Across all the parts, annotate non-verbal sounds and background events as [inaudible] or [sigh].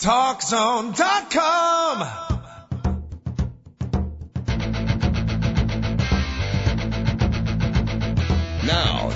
TalkZone.com.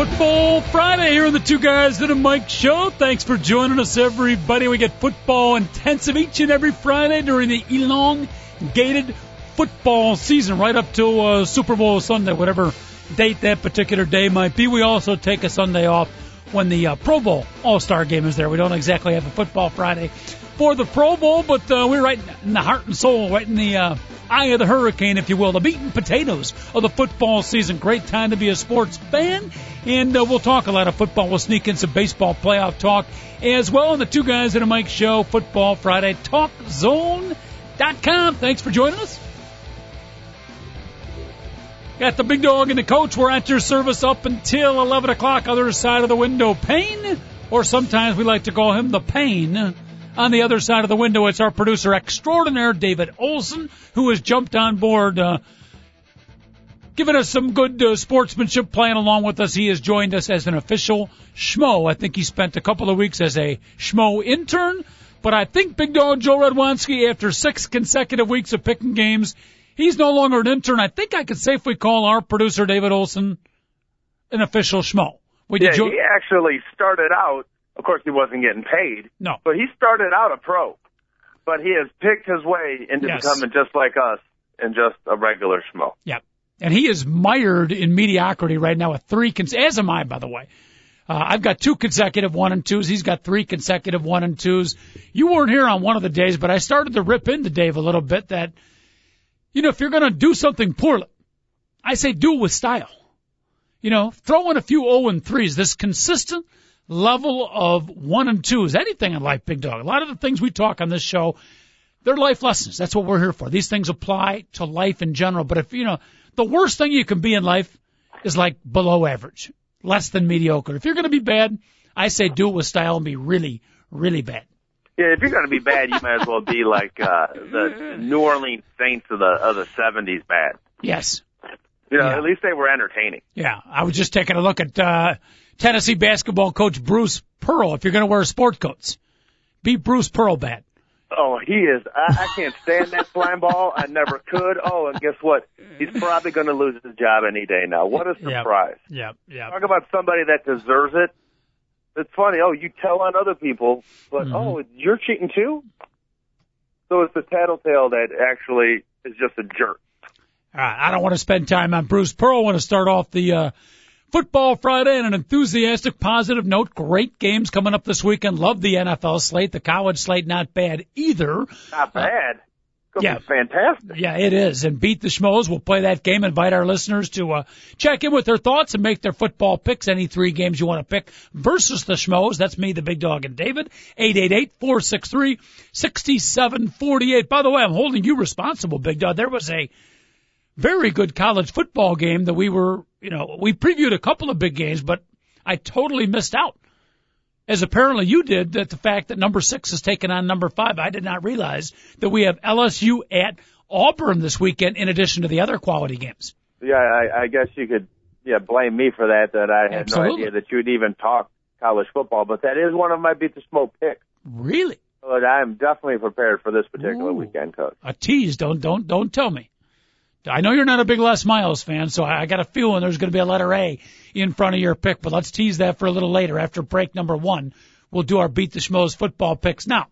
Football Friday here on the Two Guys That a Mic show. Thanks for joining us, everybody. We get football intensive each and every Friday during the elongated football season, right up to uh, Super Bowl Sunday, whatever date that particular day might be. We also take a Sunday off when the uh, Pro Bowl All Star game is there. We don't exactly have a football Friday for the Pro Bowl, but uh, we're right in the heart and soul, right in the uh, eye of the hurricane, if you will, the meat and potatoes of the football season. Great time to be a sports fan, and uh, we'll talk a lot of football. We'll sneak in some baseball playoff talk as well on the Two Guys in a Mic show, Football Friday, TalkZone.com. Thanks for joining us. Got the big dog and the coach. We're at your service up until 11 o'clock. Other side of the window, Pain, or sometimes we like to call him the Pain. On the other side of the window, it's our producer extraordinaire, David Olson, who has jumped on board, uh, giving us some good uh, sportsmanship playing along with us. He has joined us as an official schmo. I think he spent a couple of weeks as a schmo intern, but I think Big Dog Joe Radwanski, after six consecutive weeks of picking games, He's no longer an intern. I think I could safely call our producer David Olson an official schmo. Would yeah, he actually started out. Of course, he wasn't getting paid. No, but he started out a pro. But he has picked his way into yes. becoming just like us and just a regular schmo. Yep. And he is mired in mediocrity right now with three, cons- as am I, by the way. Uh, I've got two consecutive one and twos. He's got three consecutive one and twos. You weren't here on one of the days, but I started to rip into Dave a little bit that you know, if you're going to do something poorly, I say do it with style. You know, throw in a few 0 and 3s. This consistent level of 1 and two is anything in life, big dog. A lot of the things we talk on this show, they're life lessons. That's what we're here for. These things apply to life in general. But if, you know, the worst thing you can be in life is like below average, less than mediocre. If you're going to be bad, I say do it with style and be really, really bad. Yeah, if you're going to be bad, you might as well be like uh, the New Orleans Saints of the of the '70s bad. Yes. You know, yeah. at least they were entertaining. Yeah, I was just taking a look at uh, Tennessee basketball coach Bruce Pearl. If you're going to wear sport coats, be Bruce Pearl bad. Oh, he is. I, I can't stand that slime ball. I never could. Oh, and guess what? He's probably going to lose his job any day now. What a surprise! Yep, yep. yep. Talk about somebody that deserves it it's funny. Oh, you tell on other people, but mm-hmm. oh, you're cheating too. So it's the tattletale that actually is just a jerk. All right, I don't want to spend time on Bruce Pearl. I want to start off the uh, football Friday and an enthusiastic, positive note. Great games coming up this weekend. Love the NFL slate. The college slate not bad either. Not bad. Uh, yeah, fantastic. Yeah, it is. And beat the schmoes. We'll play that game. Invite our listeners to uh, check in with their thoughts and make their football picks. Any three games you want to pick versus the schmoes. That's me, the big dog, and David. Eight eight eight four six three sixty seven forty eight. By the way, I'm holding you responsible, big dog. There was a very good college football game that we were, you know, we previewed a couple of big games, but I totally missed out as apparently you did, that the fact that number six is taking on number five. I did not realize that we have LSU at Auburn this weekend in addition to the other quality games. Yeah, I, I guess you could yeah blame me for that. That I had Absolutely. no idea that you'd even talk college football, but that is one of my beat the smoke picks. Really? But I'm definitely prepared for this particular Ooh, weekend, coach. A tease. Don't don't don't tell me. I know you're not a big Les Miles fan, so I got a feeling there's going to be a letter A in front of your pick, but let's tease that for a little later after break number one. We'll do our beat the schmoes football picks. Now,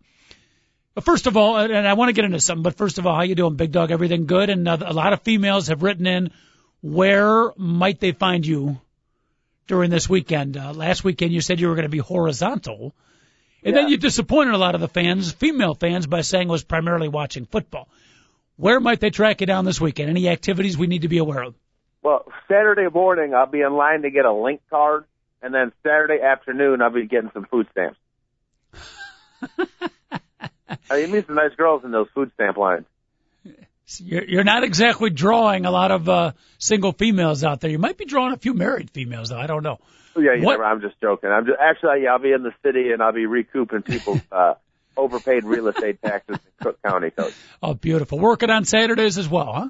first of all, and I want to get into something, but first of all, how you doing, Big Dog? Everything good? And uh, a lot of females have written in, where might they find you during this weekend? Uh, last weekend you said you were going to be horizontal. And yeah. then you disappointed a lot of the fans, female fans, by saying it was primarily watching football. Where might they track you down this weekend? Any activities we need to be aware of? Well, Saturday morning I'll be in line to get a link card, and then Saturday afternoon I'll be getting some food stamps. [laughs] I mean, you meet some nice girls in those food stamp lines. You're, you're not exactly drawing a lot of uh, single females out there. You might be drawing a few married females, though. I don't know. Yeah, What- I'm just joking. I'm just actually, yeah, I'll be in the city and I'll be recouping people's [laughs] uh, overpaid real estate taxes in Cook County, Coach. Oh, beautiful. Working on Saturdays as well, huh?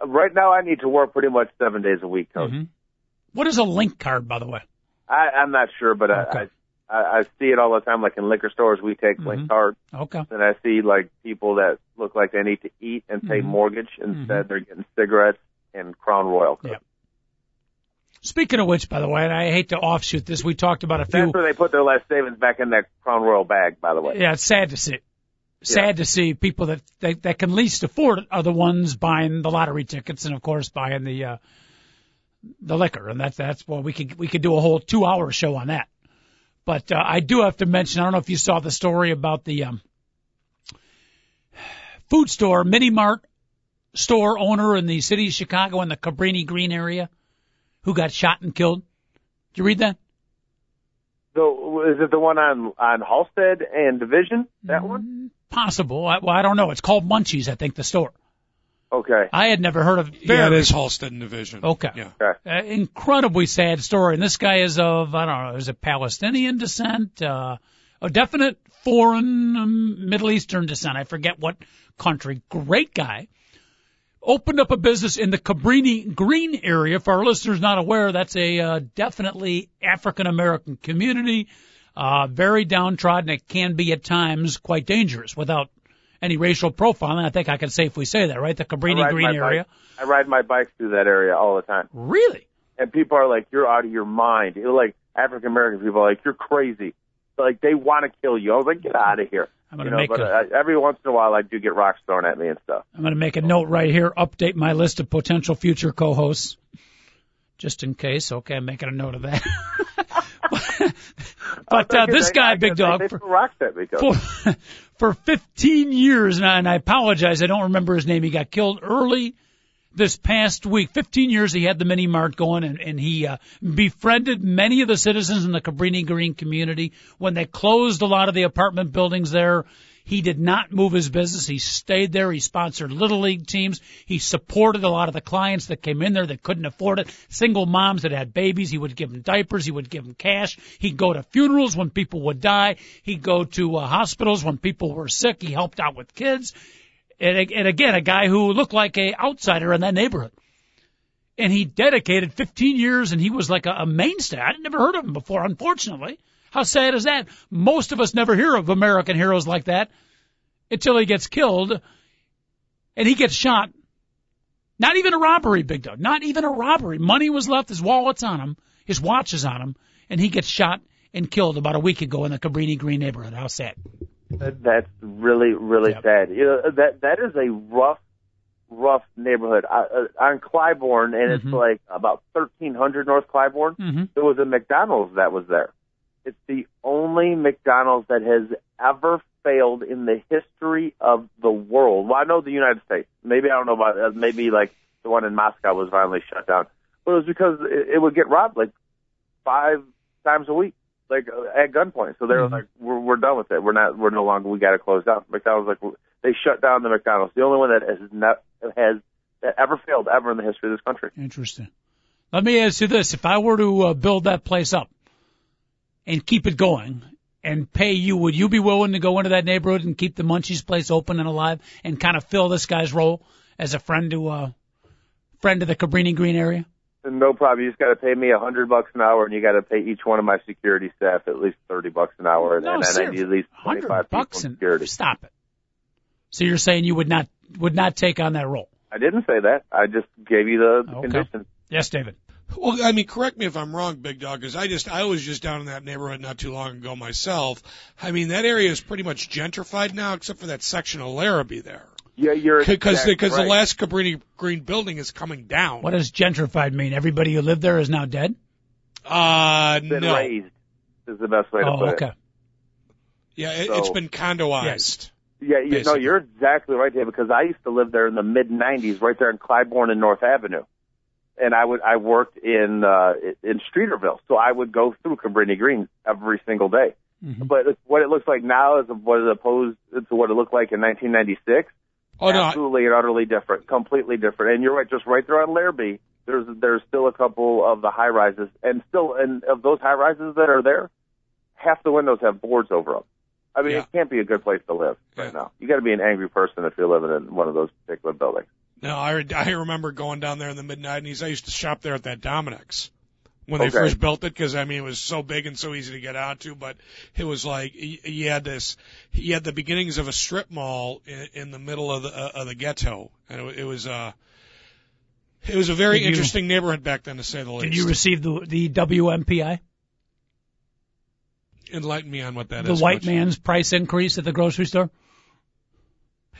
Uh, Right now, I need to work pretty much seven days a week, Coach. Mhm. What is a link card, by the way? I, I'm not sure, but Okay. I, I I see it all the time. Like in liquor stores, we take Mhm. link cards, Okay. and I see like people that look like they need to eat and pay Mhm. mortgage instead. They're getting cigarettes and Crown Royal. Yeah. Speaking of which, by the way, and I hate to offshoot this, we talked about a few. That's where they put their last savings back in that Crown Royal bag. By the way, Yeah, it's sad to see. Sad to see people that, that that can least afford it are the ones buying the lottery tickets and of course buying the uh the liquor and that's that's well we could we could do a whole two hour show on that. But uh, I do have to mention I don't know if you saw the story about the um food store mini mart store owner in the city of Chicago in the Cabrini Green area who got shot and killed. Did you read that? so is it the one on on Halsted and Division? That one? Possible. I, well, I don't know. It's called Munchies, I think, the store. Okay. I had never heard of. Yeah, it very- Halsted and Division. Okay. Yeah. Okay. Uh, incredibly sad story. And this guy is of, I don't know, is it Palestinian descent? Uh, a definite foreign, um, Middle Eastern descent. I forget what country. Great guy. Opened up a business in the Cabrini Green area. For our listeners not aware, that's a uh, definitely African American community. Uh, very downtrodden. It can be at times quite dangerous without any racial profiling. I think I can safely say that, right? The Cabrini Green my bike- area. I ride my bike through that area all the time. Really? and people are like, "You're out of your mind." You're like African American people are like, "You're crazy." Like they want to kill you. I was like, "Get out of here." I'm gonna know, make but a- uh, every once in a while, I do get rocks thrown at me and stuff. I'm going to make a note right here, update my list of potential future co-hosts, just in case. Okay, I'm making a note of that. [laughs] but uh, this guy, Big Dog, for, rocks at me. For, [laughs] for 15 years, and I, and I apologize, I don't remember his name. He got killed early this past week. 15 years he had the mini mart going, and, and he uh, befriended many of the citizens in the Cabrini Green community when they closed a lot of the apartment buildings there. He did not move his business. He stayed there. He sponsored little league teams. He supported a lot of the clients that came in there that couldn't afford it. Single moms that had babies. He would give them diapers. He would give them cash. He'd go to funerals when people would die. He'd go to uh, hospitals when people were sick. He helped out with kids. And, and again, a guy who looked like a outsider in that neighborhood. And he dedicated 15 years and he was like a, a mainstay. I'd never heard of him before, unfortunately. How sad is that? Most of us never hear of American heroes like that until he gets killed and he gets shot. Not even a robbery, Big Dog. Not even a robbery. Money was left, his wallet's on him, his watch is on him, and he gets shot and killed about a week ago in the Cabrini Green neighborhood. How sad. That, that's really, really Yep. sad. You know, that that is a rough, rough neighborhood uh, uh, on Clybourn, and Mhm. it's like about 1300 North Clybourn. hmm There was a McDonald's that was there. It's the only McDonald's that has ever failed in the history of the world. Well, I know the United States. Maybe I don't know about uh, maybe like the one in Moscow was finally shut down, but it was because it, it would get robbed like five times a week, like uh, at gunpoint. So they were Mhm. like, "We're we're done with it. We're not. We're no longer. We got to close down." McDonald's like they shut down the McDonald's. The only one that has not has that ever failed ever in the history of this country. Interesting. Let me ask you this. If I were to uh, build that place up and keep it going and pay you, would you be willing to go into that neighborhood and keep the Munchies place open and alive and kind of fill this guy's role as a friend to, uh, friend to the Cabrini Green area? No problem. You just got to pay me a hundred bucks an hour, and you got to pay each one of my security staff at least thirty bucks an hour, and, No, and I need at least twenty Hundred five people bucks in security. stop it. So you're saying you would not would not take on that role? I didn't say that. I just gave you the, the Okay. conditions. Yes, David. Well, I mean, correct me if I'm wrong, Big Dog, because I just I was just down in that neighborhood not too long ago myself. I mean, that area is pretty much gentrified now, except for that section of Larrabee there, Yeah, you're because exactly because right. the last Cabrini Green building is coming down. What does gentrified mean? Everybody who lived there is now dead? Uh, been no, raised is the best way to Oh, put okay. it. yeah, it, So- it's been condoized. Yeah, you know, you're exactly right there because I used to live there in the mid '90s, right there in Clybourn and North Avenue, and I would I worked in uh in Streeterville, so I would go through Cabrini Green every single day. Mhm. But what it looks like now is what it opposed to what it looked like in 1996. Oh no, I- Absolutely and utterly different, completely different. And you're right, just right there on Larrabee, there's there's still a couple of the high rises, and still, and of those high rises that are there, half the windows have boards over them. I mean, Yeah. it can't be a good place to live right now. You got to be an angry person if you're living in one of those particular buildings. no, I I remember going down there in the mid '90s. I used to shop there at that Dominick's when they Okay. first built it because I mean it was so big and so easy to get out to. But it was like y- you had this, you had the beginnings of a strip mall in, in the middle of the uh, of the ghetto, and it, it was uh it was a very Did you- interesting neighborhood back then, to say the least. Did you receive the the WMPI, Enlighten me on what that is. the white Coach. man's price increase at the grocery store?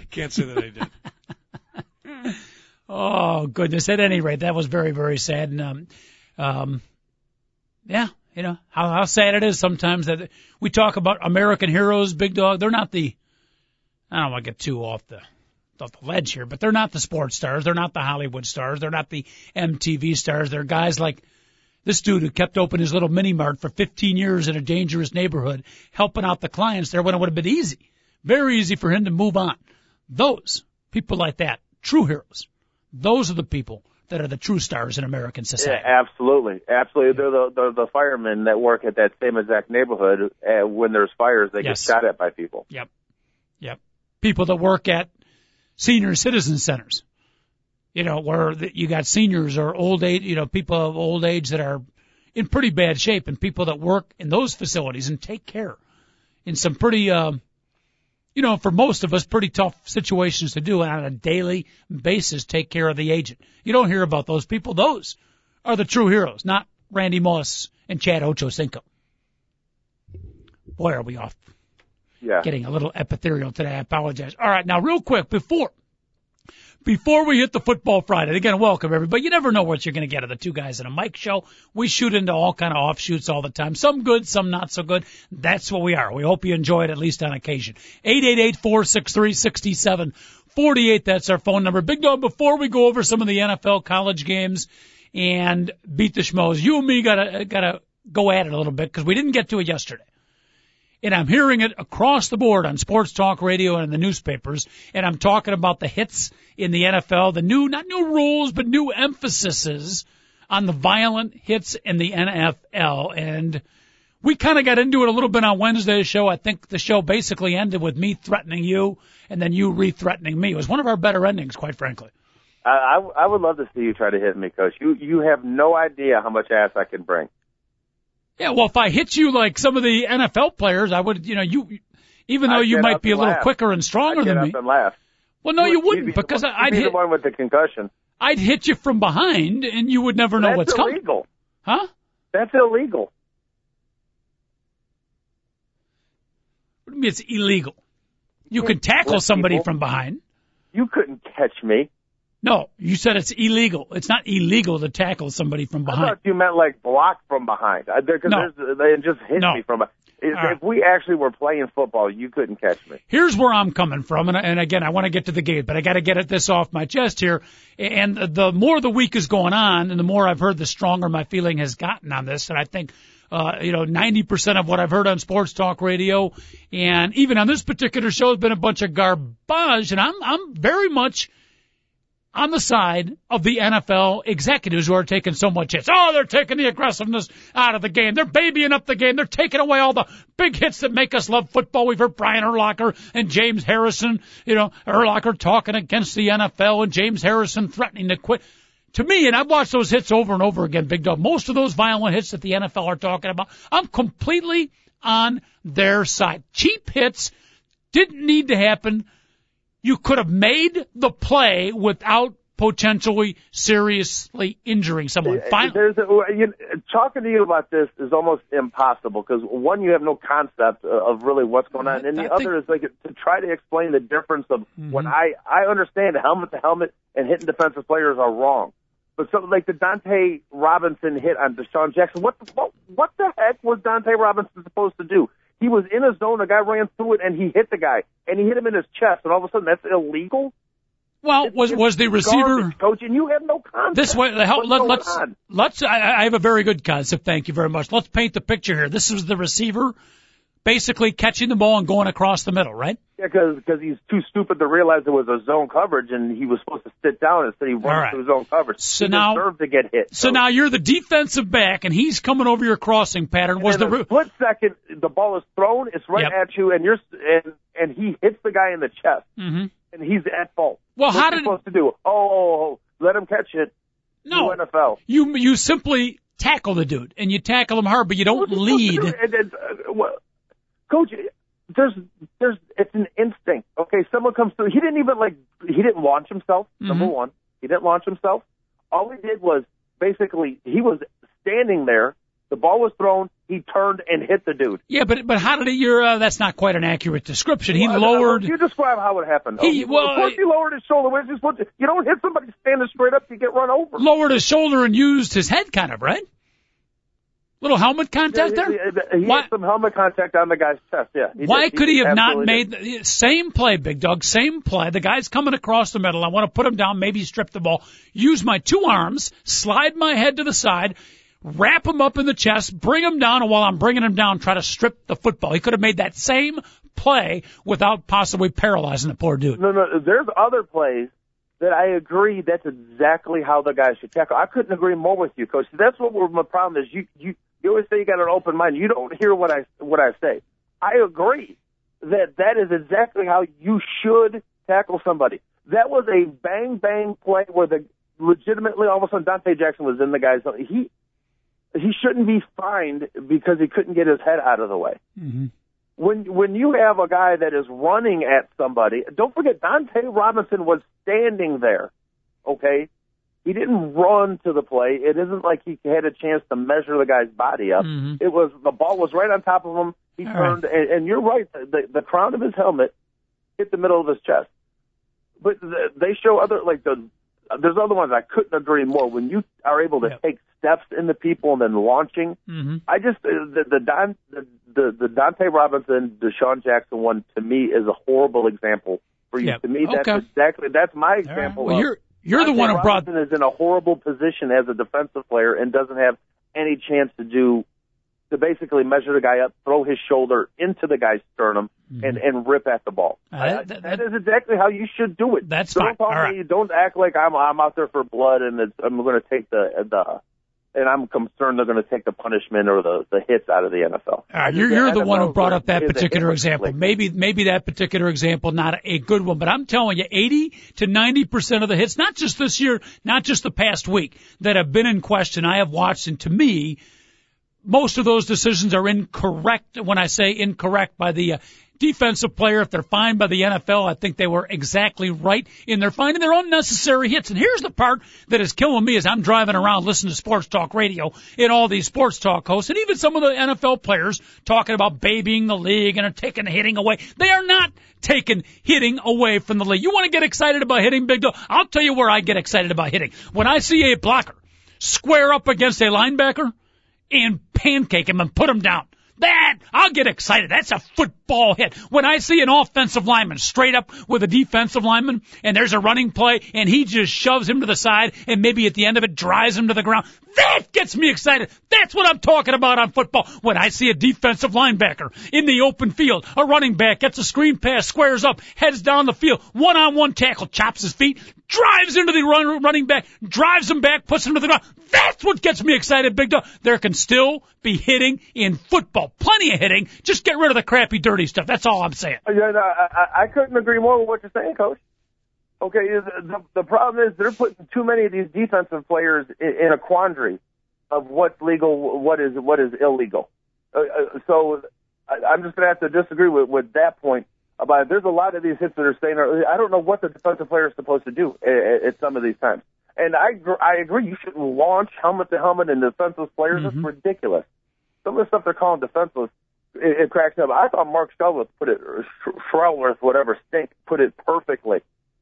I can't say that I did. [laughs] Oh goodness! At any rate, that was very very sad. And um, um, yeah, you know how how sad it is sometimes that we talk about American heroes, big dog. They're not the. I don't want to get too off the off the ledge here, but they're not the sports stars. They're not the Hollywood stars. They're not the MTV stars. They're guys like this dude who kept open his little mini mart for 15 years in a dangerous neighborhood, helping out the clients there when it would have been easy, very easy for him to move on. Those people like that, true heroes. Those are the people that are the true stars in American Yeah, society. absolutely, absolutely. They're the, they're the firemen that work at that same exact neighborhood. Uh, when there's fires, they Yes. get shot at by people. Yep. Yep. People that work at senior citizen centers, you know, where the, you got seniors or old age, you know, people of old age that are in pretty bad shape and people that work in those facilities and take care in some pretty, um, you know, for most of us, pretty tough situations to do and on a daily basis take care of the agent. You don't hear about those people. Those are the true heroes, not Randy Moss and Chad Ochocinco. Boy, are we off Yeah. getting a little epithelial today. I apologize. All right, now real quick before before we hit the football Friday, again, welcome everybody. You never know what you're going to get at the two guys in a mic show. We shoot into all kind of offshoots all the time. Some good, some not so good. That's what we are. We hope you enjoy it at least on occasion. Eight eight eight four six three sixty seven forty eight. That's our phone number. Big dog. Before we go over some of the NFL college games and beat the schmoes, you and me gotta gotta go at it a little bit because we didn't get to it yesterday and I'm hearing it across the board on sports talk radio and in the newspapers, and I'm talking about the hits in the NFL, the new, not new rules, but new emphases on the violent hits in the NFL. And we kind of got into it a little bit on Wednesday's show. I think the show basically ended with me threatening you and then you re-threatening me. It was one of our better endings, quite frankly. I, I I would love to see you try to hit me, Coach. You you have no idea how much ass I can bring. Yeah, well, if I hit you like some of the NFL players, I would, you know, you, even though I'd you might be a little laugh. quicker and I'd stronger get than me. and laugh. Well, no, you would- wouldn't be because the, I'd be hit, the one with the concussion. I'd hit you from behind and you would never know That's what's coming. That's illegal. Huh? That's illegal. What do you mean it's illegal? You can tackle somebody people- from behind. You couldn't catch me. No, you said it's illegal. It's not illegal to tackle somebody from behind. I thought you meant like block from behind. Because No. there's they just hit No. me from. behind. If, right. if we actually were playing football, you couldn't catch me. Here's where I'm coming from, and, and again, I want to get to the gate, but I got to get this off my chest here. And the more the week is going on, and the more I've heard, the stronger my feeling has gotten on this. And I think, uh, you know, 90% of what I've heard on sports talk radio, and even on this particular show, has been a bunch of garbage. And I'm I'm very much on the side of the NFL executives who are taking so much hits. Oh, they're taking the aggressiveness out of the game. They're babying up the game. They're taking away all the big hits that make us love football. We've heard Brian Urlacher and James Harrison, you know, Urlacher talking against the NFL and James Harrison threatening to quit. To me, and I've watched those hits over and over again, Big Dog, most of those violent hits that the NFL are talking about, I'm completely on their side. Cheap hits didn't need to happen you could have made the play without potentially seriously injuring someone. Fin- There's a, you, talking to you about this is almost impossible because one, you have no concept of really what's going on, and the I think- Mm-hmm. other is like to try to explain the difference of when I I understand helmet to helmet and hitting defensive players are wrong, but something like the Dunta Robinson hit on DeSean Jackson, what the what, what the heck was Dunta Robinson supposed to do? He was in a zone, a guy ran through it, and he hit the guy, and he hit him in his chest, and all of a sudden that's illegal. well, was It's was the receiver garbage, coach, and you have no concept. this way? What's let, going let's on? let's. I, I have a very good concept. Thank you very much. Let's paint the picture here. This was the receiver basically catching the ball and going across the middle, right? Yeah, because he's too stupid to realize it was a zone coverage and he was supposed to sit down instead he runs right. to his own coverage. So he now- deserved to get hit. So now you're the defensive back, and he's coming over your crossing pattern. Was in the split second the ball is thrown, it's right Yep. at you, and you're and and he hits the guy in the chest, Mhm. and he's at fault. Well, What's how did- supposed to do? Oh, oh, oh, let him catch it. no? New NFL. You you simply tackle the dude, and you tackle him hard, but you don't What's he supposed to lead. And, and, uh, what- Coach, there's there's it's an instinct. Okay, someone comes through. He didn't even like he didn't launch himself. Number Mhm. one, he didn't launch himself. All he did was basically he was standing there. The ball was thrown. He turned and hit the dude. Yeah, but but how did he? You're uh, that's not quite an accurate description. He Well, lowered. You describe how it happened. He- Oh, well, of course he lowered his shoulder. What is he supposed to- You don't hit somebody standing straight up You get run over. lowered his shoulder and used his head, kind of, right? Little helmet contact Yeah, there. He, he, he Why- some helmet contact on the guy's chest. Yeah. He Why did. could he have not made did. the same play, Big Dog? Same play. The guy's coming across the middle. I want to put him down, maybe strip the ball. Use my two arms, slide my head to the side, wrap him up in the chest, bring him down, and while I'm bringing him down, try to strip the football. He could have made that same play without possibly paralyzing the poor dude. No, no. There's other plays that I agree. That's exactly how the guy should tackle. I couldn't agree more with you, Coach. That's what we're- my problem is. You you you always say you got an open mind. You don't hear what I what I say. I agree that that is exactly how you should tackle somebody. That was a bang bang play where the legitimately all of a sudden Dante Jackson was in the guy's. He he shouldn't be fined because he couldn't get his head out of the way hmm when when you have a guy that is running at somebody, don't forget Dunta Robinson was standing there. Okay, he didn't run to the play. It isn't like he had a chance to measure the guy's body up. Mhm. It was the ball was right on top of him. He All turned, and, and you're right. The, the crown of his helmet hit the middle of his chest. But the, they show other like the there's other ones I couldn't agree more. When you are able to Yep. take steps into people and then launching, hmm I just uh, the the Don the the, the Dunta Robinson DeSean Jackson one to me is a horrible example for you. Yep. To me, that's Okay. exactly that's my All right. example. Well, of you're you're the one who brought. Robinson is in a horrible position as a defensive player and doesn't have any chance to do to basically measure the guy up, throw his shoulder into the guy's sternum, and and rip at the ball. Uh, I- that- that is exactly how you should do it. That's don't fine. All me. Don't act like I'm I'm out there for blood and it's, I'm going to take the the. And I'm concerned they're going to take the punishment or the, the hits out of the NFL. Right, you're, you're the one who brought up that particular example. league. Maybe maybe that particular example not a good one, but I'm telling you, 80 to 90 percent of the hits, not just this year, not just the past week, that have been in question, I have watched, and to me, most of those decisions are incorrect. When I say incorrect by the uh, defensive player, if they're fined by the NFL, I think they were exactly right in their finding their unnecessary hits. And here's the part that is killing me as I'm driving around listening to sports talk radio and all these sports talk hosts and even some of the NFL players talking about babying the league and are taking hitting away. They are not taking hitting away from the league. You want to get excited about hitting, Big Dog? I'll tell you where I get excited about hitting. When I see a blocker square up against a linebacker and pancake him and put him down. That I'll get excited. That's a football hit. When I see an offensive lineman straight up with a defensive lineman and there's a running play and he just shoves him to the side and maybe at the end of it drives him to the ground. That gets me excited. That's what I'm talking about on football. When I see a defensive linebacker in the open field, a running back gets a screen pass, squares up, heads down the field, one on one tackle, chops his feet, drives into the run, running back, drives him back, puts him to the ground. That's what gets me excited, Big Dog. There can still be hitting in football. Plenty of hitting. Just get rid of the crappy, dirty stuff. That's all I'm saying. Yeah, no, I, I- couldn't agree more with what you're saying, Coach. Okay, the, the, problem is they're putting too many of these defensive players in, in a quandary of what's legal, what is what is illegal. Uh, uh, so I, I'm just going to have to disagree with, with that point. About it. there's a lot of these hits that are saying I don't know what the defensive player is supposed to do at, at some of these times. And I I agree you shouldn't launch helmet to helmet and defenseless players. Mhm. It's ridiculous. Some of the stuff they're calling defenseless it, it cracks me up. I thought Mark Schlereth put it, or whatever, stink, put it perfectly.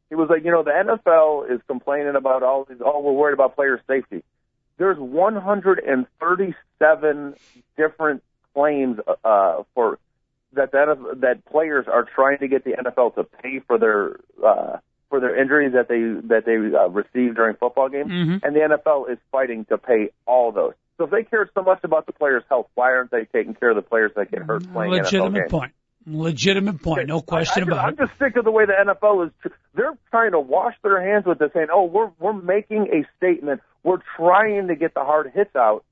He was like, you know, the NFL is complaining about all these, oh, we're worried about player safety. There's 137 different claims uh, for that that that players are trying to get the NFL to pay for their uh, for their injuries that they that they uh, receive during football games, Mhm. and the NFL is fighting to pay all those. So if they care so much about the players' health, why aren't they taking care of the players that get hurt playing NFL Legitimate games? point. Legitimate point. No question I, I, about I'm it. just sick of the way the NFL is. They're trying to wash their hands with this, saying, "Oh, we're we're making a statement. We're trying to get the hard hits out,"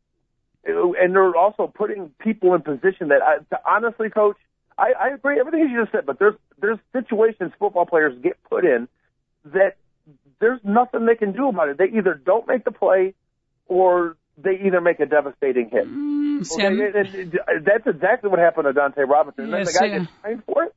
and they're also putting people in position that, I, to, honestly, coach, I, I agree everything you just said. But there's there's situations football players get put in that there's nothing they can do about it. They either don't make the play, or they either make a devastating hit. Mm, see, Okay, I'm- and- and- and that's exactly what happened to Dunta Robinson. And Yes, the guy yeah. gets fined for it.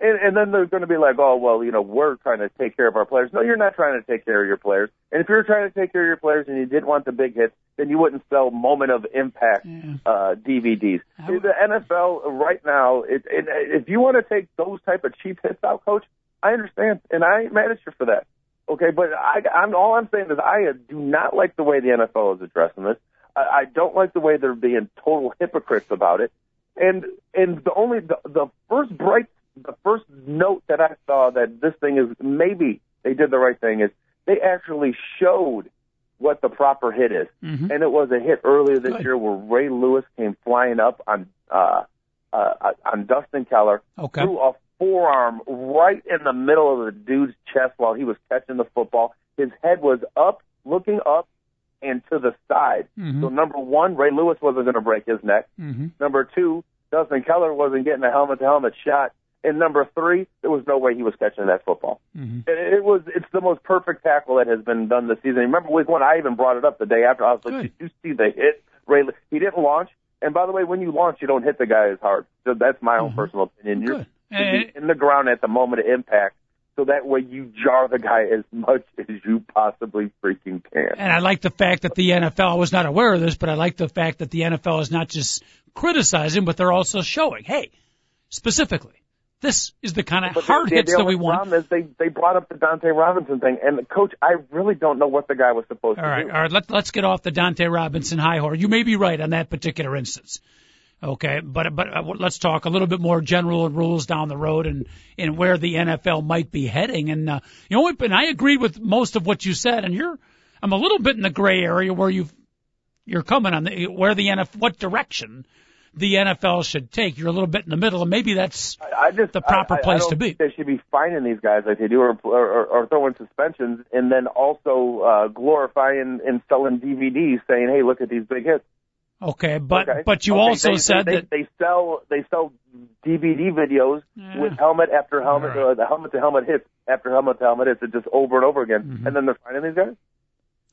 And, and then they're going to be like, oh, well, you know, we're trying to take care of our players. No, you're not trying to take care of your players. And if you're trying to take care of your players and you didn't want the big hits, then you wouldn't sell moment of impact Yeah. uh, DVDs. I The NFL right now, it, it, if you want to take those type of cheap hits out, coach, I understand, and I ain't mad at you for that. Okay, but I, I'm all I'm saying is I do not like the way the NFL is addressing this. I, I don't like the way they're being total hypocrites about it. And and the only the, the first bright the first note that I saw that this thing is maybe they did the right thing is they actually showed what the proper hit is, Mhm. and it was a hit earlier this Good. year where Ray Lewis came flying up on uh, uh, on Dustin Keller Okay. threw a forearm right in the middle of the dude's chest while he was catching the football. His head was up, looking up, and to the side. Mhm. So number one, Ray Lewis wasn't going to break his neck. Mhm. Number two, Dustin Keller wasn't getting a helmet-to-helmet shot. And number three, there was no way he was catching that football. Mhm. And it was it's the most perfect tackle that has been done this season. Remember week one, I even brought it up the day after. I was like, Good. "Did you see the hit?" Ray, he didn't launch. And by the way, when you launch, you don't hit the guy as hard. So that's my own personal opinion. You're Good. to be And- in the ground at the moment of impact, so that way you jar the guy as much [laughs] as you possibly freaking can. And I like the fact that the NFL, I was not aware of this, but I like the fact that the NFL is not just criticizing, but they're also showing, hey, specifically, this is the kind of But hard hits that we want. problem is they they brought up the Dunta Robinson thing, and coach, I really don't know what the guy was supposed All to right, do. all right. Let, let's get off the Dunta Robinson high horse. You may be right on that particular instance. Okay, but but uh, let's talk a little bit more general rules down the road and and where the NFL might be heading. And uh, you know, and I agree with most of what you said. And you're, I'm a little bit in the gray area where you you're coming on the where the NFL, what direction the NFL should take. You're a little bit in the middle, and maybe that's I just the proper I, I, place I to be. think They should be fining these guys like they do, or or, or throwing suspensions, and then also uh, glorifying and selling DVDs, saying, "Hey, look at these big hits." Okay. But Okay? but you Okay, also they, said they, that they, they sell they sell DVD videos Yeah. with helmet after helmet, right. uh, the helmet to helmet hits after helmet to helmet hits, it just over and over again, Mm-hmm. and then they're finding these guys.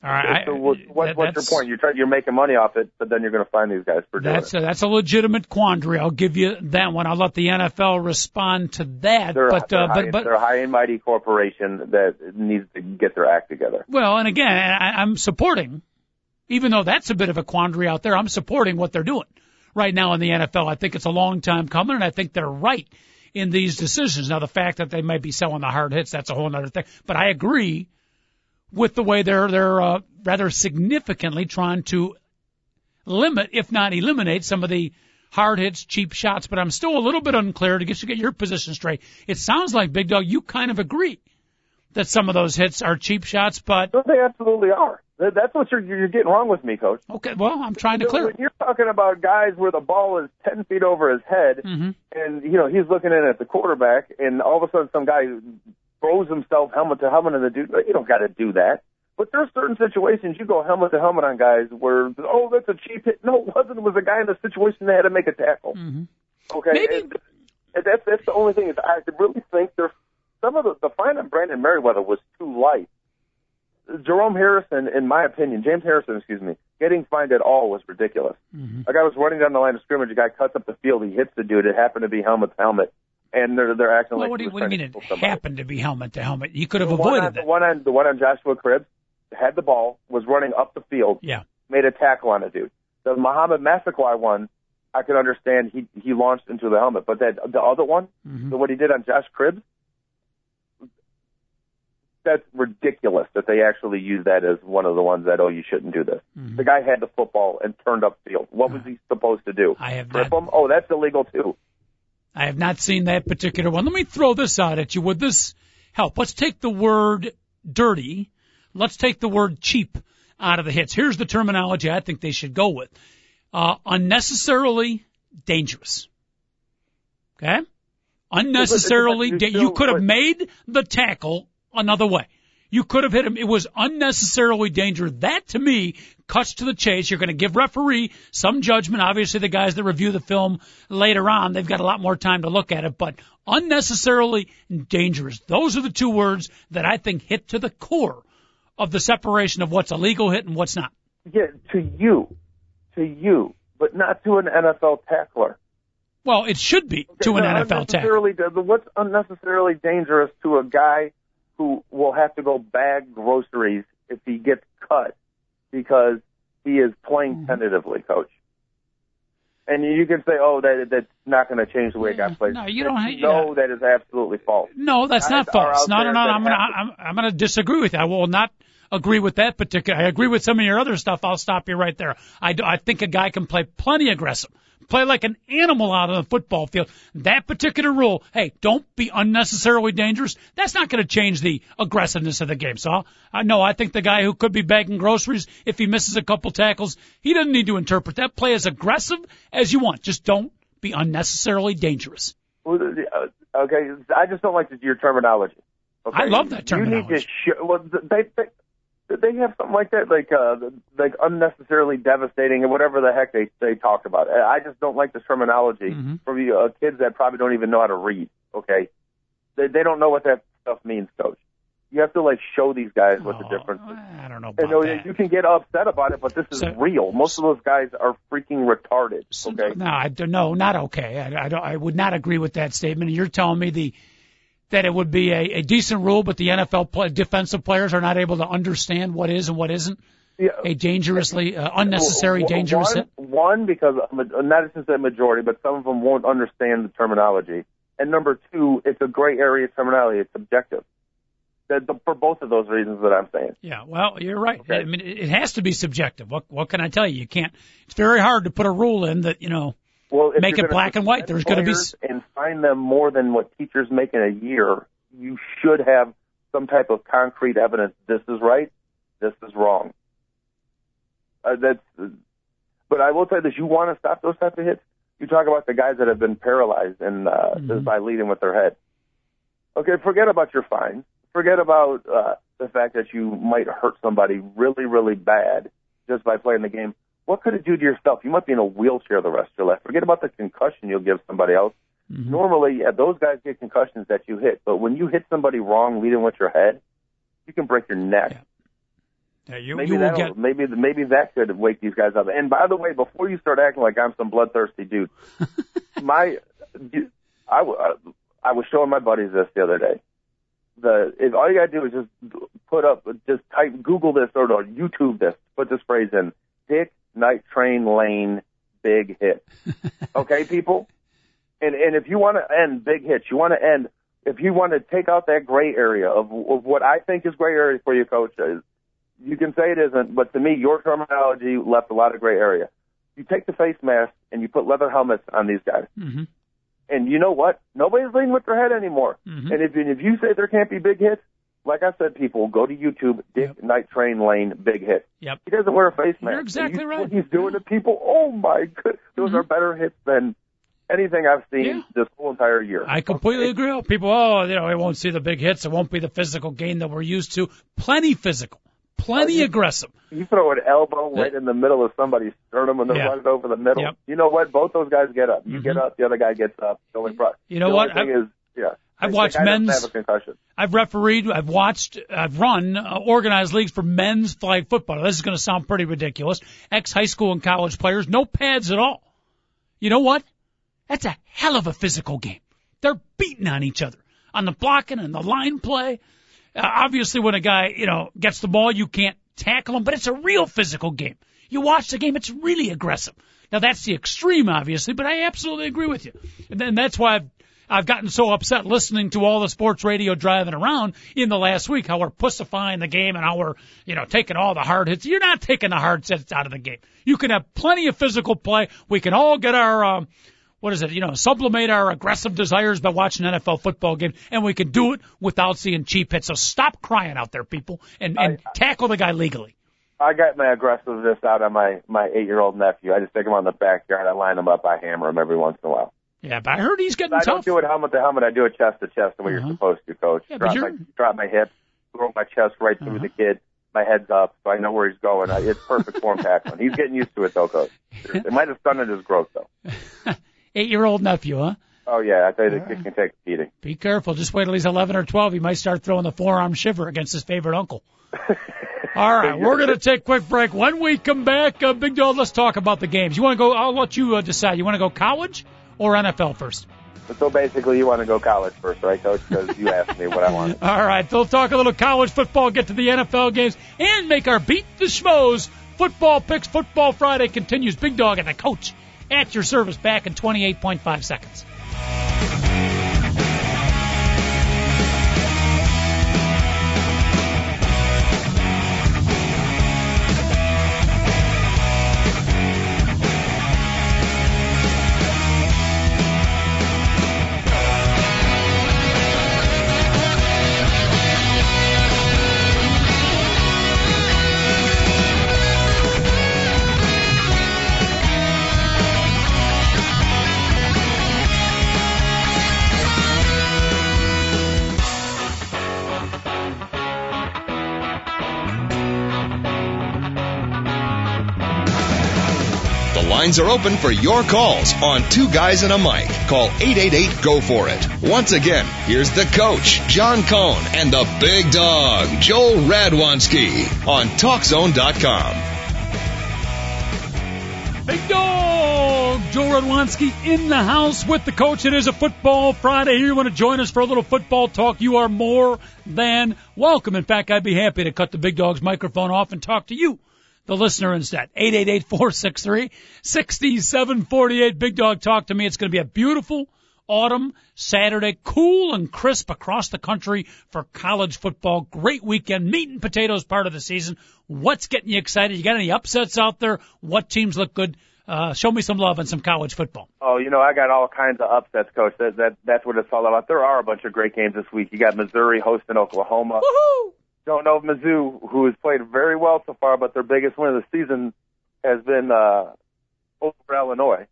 all right. so I- what, what, that- what's your point? You're trying, you're making money off it, but then you're going to find these guys for doing That's it. a, that's a legitimate quandary. I'll give you that one. I'll let the NFL respond to that. They're, but they're, uh, high, but but they're a high and mighty corporation that needs to get their act together. well, and again, I, I'm supporting, even though that's a bit of a quandary out there. I'm supporting what they're doing right now in the NFL. I think it's a long time coming, and I think they're right in these decisions. Now, the fact that they might be selling the hard hits, that's a whole other thing. But I agree with the way they're they're uh, rather significantly trying to limit, if not eliminate, some of the hard hits, cheap shots. But I'm still a little bit unclear to get to get your position straight. It sounds like Big Dog, you kind of agree that some of those hits are cheap shots, but they absolutely are. That- That's what you're, you're getting wrong with me, coach. okay, well, I'm trying to clear When you're talking about guys where the ball is 10 feet over his head, Mhm. and, you know, he's looking in at the quarterback, and all of a sudden some guy throws himself helmet to helmet in the dude, you don't got to do that. But there's certain situations you go helmet to helmet on guys where, oh, that's a cheap hit. No, it wasn't. It was a guy in a situation that had to make a tackle. Mhm. Okay. Maybe- And, and that's that's the only thing is I really think there's some of the the fine on Brandon Meriweather was too light. Jerome Harrison, in my opinion, James Harrison, excuse me, getting fined at all was ridiculous. Mhm. A guy was running down the line of scrimmage, a guy cuts up the field, he hits the dude. It happened to be helmet to helmet, and they're they're acting Well, like what do you, what do you mean it somebody. happened to be helmet to helmet? You could have The avoided on, that. The one on the one on Joshua Cribbs had the ball, was running up the field, Yeah. made a tackle on a dude. The Mohamed Massaquoi one, I could understand he he launched into the helmet, but that the other one, Mhm. so what he did on Josh Cribbs, that's ridiculous that they actually use that as one of the ones that oh you shouldn't do this. Mhm. The guy had the football and turned upfield. What was he supposed to do? I have Trip not, him? Oh, that's illegal too. I have not seen that particular one. Let me throw this out at you. Would this help? Let's take the word dirty. Let's take the word cheap out of the hits. Here's the terminology I think they should go with. Uh, unnecessarily dangerous. Okay? Unnecessarily, but- but you da- you could have made the tackle another way. You could have hit him. It was unnecessarily dangerous. That to me cuts to the chase. You're going to give referee some judgment. Obviously, the guys that review the film later on, they've got a lot more time to look at it, but unnecessarily dangerous. Those are the two words that I think hit to the core of the separation of what's a legal hit and what's not. Yeah, to you, to you, but not to an NFL tackler. Well, it should be to an NFL tackle. unnecessarily- What's unnecessarily dangerous to a guy who will have to go bag groceries if he gets cut because he is playing Mm-hmm. tentatively, coach? And you can say, "Oh, that that's not going to change the way a guy plays." No, you don't No, that is absolutely false. No, that's not Guys false. No, no, no. I'm gonna, I'm, I'm gonna disagree with you. I will not agree with that particular. I agree with some of your other stuff. I'll stop you right there. I, do, I think a guy can play plenty aggressive, play like an animal out on the football field. That particular rule, hey, don't be unnecessarily dangerous. That's not going to change the aggressiveness of the game. So I know I think the guy who could be bagging groceries if he misses a couple tackles, he doesn't need to interpret that. Play as aggressive as you want. Just don't be unnecessarily dangerous. Uh, Okay, I just don't like your terminology. Okay? I love that terminology. You need to show. Well, they, they they have something like that, like uh, like unnecessarily devastating or whatever the heck they they talk about. I just don't like the terminology Mm-hmm. from you uh, kids that probably don't even know how to read. Okay, they they don't know what that stuff means, coach. You have to like show these guys what the Oh, difference is. I don't know And about no, that. you can get upset about it, but this is So- real. Most of those guys are freaking retarded. Okay, No, I don't. No, not okay. I, I don't. I would not agree with that statement. You're telling me the that it would be a, a decent rule, but the NFL play, defensive players are not able to understand what is and what isn't yeah. a dangerously uh, unnecessary Well, dangerous one, hit. One, because not just a majority, but some of them won't understand the terminology. And number two, it's a gray area terminology. It's subjective. That, the, for both of those reasons that I'm saying. Yeah, well, you're right. Okay. I mean, it, it has to be subjective. What what can I tell you? You can't. It's very hard to put a rule in that you know. Well, if Make it black and white. There's gonna be and fine them more than what teachers make in a year. You should have some type of concrete evidence. This is right. This is wrong. Uh, that's. But I will say this: you want to stop those type of hits. You talk about the guys that have been paralyzed and uh, Mhm. by leading with their head. Okay, forget about your fine. Forget about uh, the fact that you might hurt somebody really, really bad just by playing the game. What could it do to yourself? You might be in a wheelchair the rest of your life. Forget about the concussion you'll give somebody else. Mhm. Normally, yeah, those guys get concussions that you hit, but when you hit somebody wrong leading with your head, you can break your neck. Yeah. Yeah, you, Maybe you will that get. maybe maybe that could wake these guys up. And by the way, before you start acting like I'm some bloodthirsty dude, [laughs] my I, I was showing my buddies this the other day. The if all you gotta do is just put up, just type Google this or no, YouTube this, put this phrase in: Dick Night Train Lane Big Hit. [laughs] Okay, people. And and if you want to end big hits, you want to end. If you want to take out that gray area of, of what I think is gray area for you, coach, is you can say it isn't, but to me, your terminology left a lot of gray area. You take the face mask and you put leather helmets on these guys. hmm And you know what? Nobody's leading with their head anymore. Mhm. And if and if you say there can't be big hits, like I said, people go to YouTube, Dick Night Train Lane, big hit. Yep. He doesn't wear a face mask. You're exactly you- right. What he's doing to people, oh my god, those Mhm. are better hits than anything I've seen Yeah. this whole entire year. I completely agree. People, oh, you know, we won't see the big hits. It won't be the physical game that we're used to. Plenty physical, plenty Oh, you- aggressive. You throw an elbow right in the middle of somebody's sternum and they're Yeah. running over the middle. Yep. You know what? Both those guys get up. You Mhm. get up, the other guy gets up. Only pro- You know the what? Only thing is, yeah. I've watched men's- have a concussion. I've refereed, I've watched, I've run uh, organized leagues for men's flag football. This is going to sound pretty ridiculous. Ex high school and college players, no pads at all. You know what? That's a hell of a physical game. They're beating on each other on the blocking and the line play. Uh, obviously, when a guy you know gets the ball, you can't tackle him, but it's a real physical game. You watch the game; it's really aggressive. Now that's the extreme, obviously, but I absolutely agree with you, and then that's why I've I've gotten so upset listening to all the sports radio driving around in the last week how we're pussifying the game and how we're, you know, taking all the hard hits. You're not taking the hard hits out of the game. You can have plenty of physical play. We can all get our, um, what is it, you know, sublimate our aggressive desires by watching an NFL football game, and we can do it without seeing cheap hits. So stop crying out there, people, and, and tackle the guy legally. I got my aggressiveness out on my my eight year old nephew. I just take him on the backyard. I line him up. I hammer him every once in a while. Yeah, but I heard he's getting I tough. don't do it helmet to helmet. I do it chest to chest the way Uh-huh. you're supposed to, coach. Yeah, drop my drop my hips, throw my chest right through Uh-huh. the kid. My head's up, so I know where he's going. I, it's perfect form tackling. He's getting used to it though, coach. [laughs] It might have stunted his growth though. [laughs] Eight-year-old nephew, huh? Oh yeah, I tell you, the kid can take a beating. Be careful. Just wait till he's 11 or 12. He might start throwing the forearm shiver against his favorite uncle. [laughs] All right, we're going to take a quick break. When we come back, uh, Big Dog, let's talk about the games. You want to go? I'll let you uh, decide. You want to go college or NFL first? So basically, you want to go college first, right, coach? Because you asked me what I wanted. [laughs] All right, we'll talk a little college football, get to the NFL games, and make our Beat the Schmoes football picks. Football Friday continues. Big Dog and the coach at your service back in 28.5 seconds. Lines are open for your calls on Two Guys and a Mic. Call 888 Go For It. Once again, here's the coach, John Cohn, and the big dog, Joel Radwanski on TalkZone.com. Big Dog! Joe Radwanski in the house with the coach. It is a football Friday. Here you want to join us for a little football talk. You are more than welcome. In fact, I'd be happy to cut the Big Dog's microphone off and talk to you, the listener, instead. 888-463-6748. Big Dog, talk to me. It's going to be a beautiful autumn Saturday, cool and crisp across the country for college football. Great weekend. Meat and potatoes part of the season. What's getting you excited? You got any upsets out there? What teams look good? Uh, show me some love in some college football. Oh, you know, I got all kinds of upsets, coach. That that that's what it's all about. There are a bunch of great games this week. You got Missouri hosting Oklahoma. Woohoo! Don't know if Mizzou, who has played very well so far, but their biggest win of the season has been uh, over Illinois.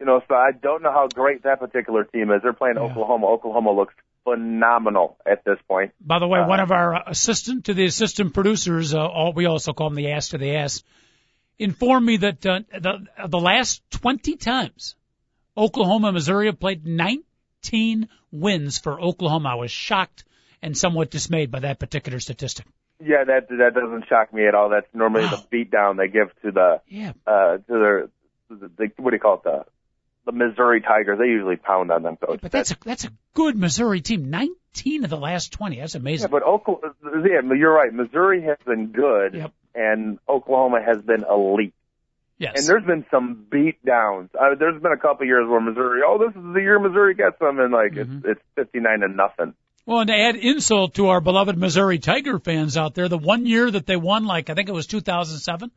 You know, so I don't know how great that particular team is. They're playing Yeah. Oklahoma. Oklahoma looks phenomenal at this point. By the way, Uh, one of our assistant to the assistant producers, uh, all, we also call him the ass to the ass, informed me that uh, the the last 20 times Oklahoma and Missouri have played 19 wins for Oklahoma. I was shocked and somewhat dismayed by that particular statistic. Yeah, that that doesn't shock me at all. That's normally Wow. the beat down they give to the Yeah, uh to their the, the what do you call it the the Missouri Tigers. They usually pound on them, coach. but that's a that's a good Missouri team. 19 of the last 20. That's amazing. Yeah, but Oklahoma, yeah, you're right. Missouri has been good, Yep. and Oklahoma has been elite. Yes. And there's been some beat downs. Uh, there's been a couple years where Missouri, oh, this is the year Missouri gets them, and like Mhm. it's it's 59 to nothing. Well, and to add insult to our beloved Missouri Tiger fans out there, the one year that they won, like I think it was 2007,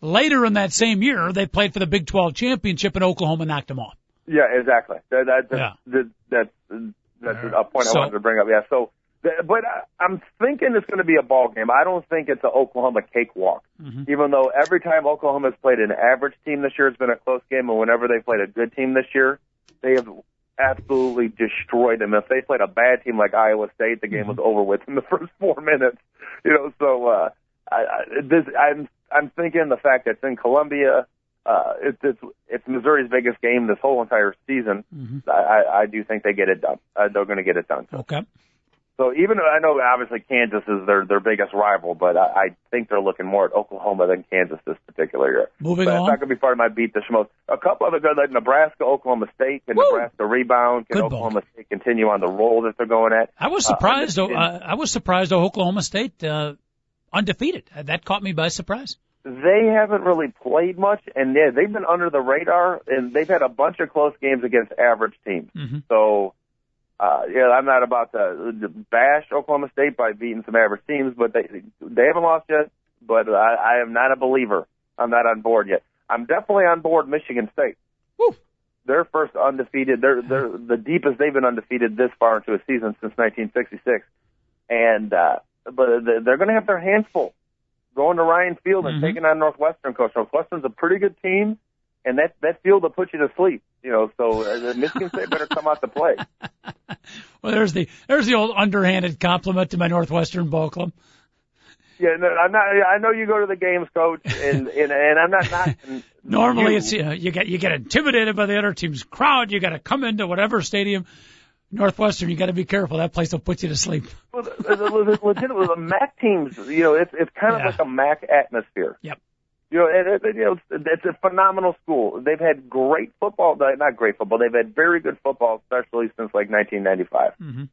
later in that same year, they played for the Big 12 championship and Oklahoma knocked them off. Yeah, exactly. That, that, Yeah. that, that, that's a point So- I wanted to bring up. Yeah. So, but I, I'm thinking it's going to be a ball game. I don't think it's an Oklahoma cakewalk. Mhm. Even though every time Oklahoma's played an average team this year, it's been a close game, and whenever they played a good team this year, they have absolutely destroyed them. If they played a bad team like Iowa State, the game was over with in the [laughs] first four minutes. You know, so uh, I, I, this I'm I'm thinking the fact that it's in Columbia. Uh, it's, it's it's Missouri's biggest game this whole entire season. Mhm. I, I I do think they get it done. Uh, they're going to get it done. Okay. So even though I know obviously Kansas is their their biggest rival, but I, I think they're looking more at Oklahoma than Kansas this particular year. Moving But it's on. not going to be part of my beat the schmoes. A couple other good like Nebraska, Oklahoma State. Can Woo! Nebraska rebound? Can Good. Oklahoma State continue on the roll that they're going at? I was Uh, surprised. though. undefeated. Uh, I was surprised. though Oklahoma State uh, undefeated. Uh, That caught me by surprise. They haven't really played much, and yeah, they've been under the radar, and they've had a bunch of close games against average teams. Mhm. So, uh, yeah, I'm not about to, bash Oklahoma State by beating some average teams, but they they haven't lost yet. But I, I am not a believer. I'm not on board yet. I'm definitely on board Michigan State. Woo. Their first undefeated. They're they're the deepest they've been undefeated this far into a season since 1966, and uh, but they're going to have their hands full going to Ryan Field and Mhm. taking on Northwestern. Coach Northwestern's a pretty good team, and that that field will put you to sleep. You know, so uh, Michigan State better come out to play. [laughs] Well, there's the there's the old underhanded compliment to my Northwestern ball club. Yeah, no, I'm not. I know you go to the games, coach, and [laughs] and, and I'm not knocking. Normally, you. it's you, know, you get you get intimidated by the other team's crowd. You got to come into whatever stadium. Northwestern, you got to be careful. That place will put you to sleep. Well, the, the, the, the MAC teams, you know, it's it's kind of Yeah. like a MAC atmosphere. Yep. You know, and, and, you know, it's, it's a phenomenal school. They've had great football, not great football. They've had very good football, especially since like 1995. hmm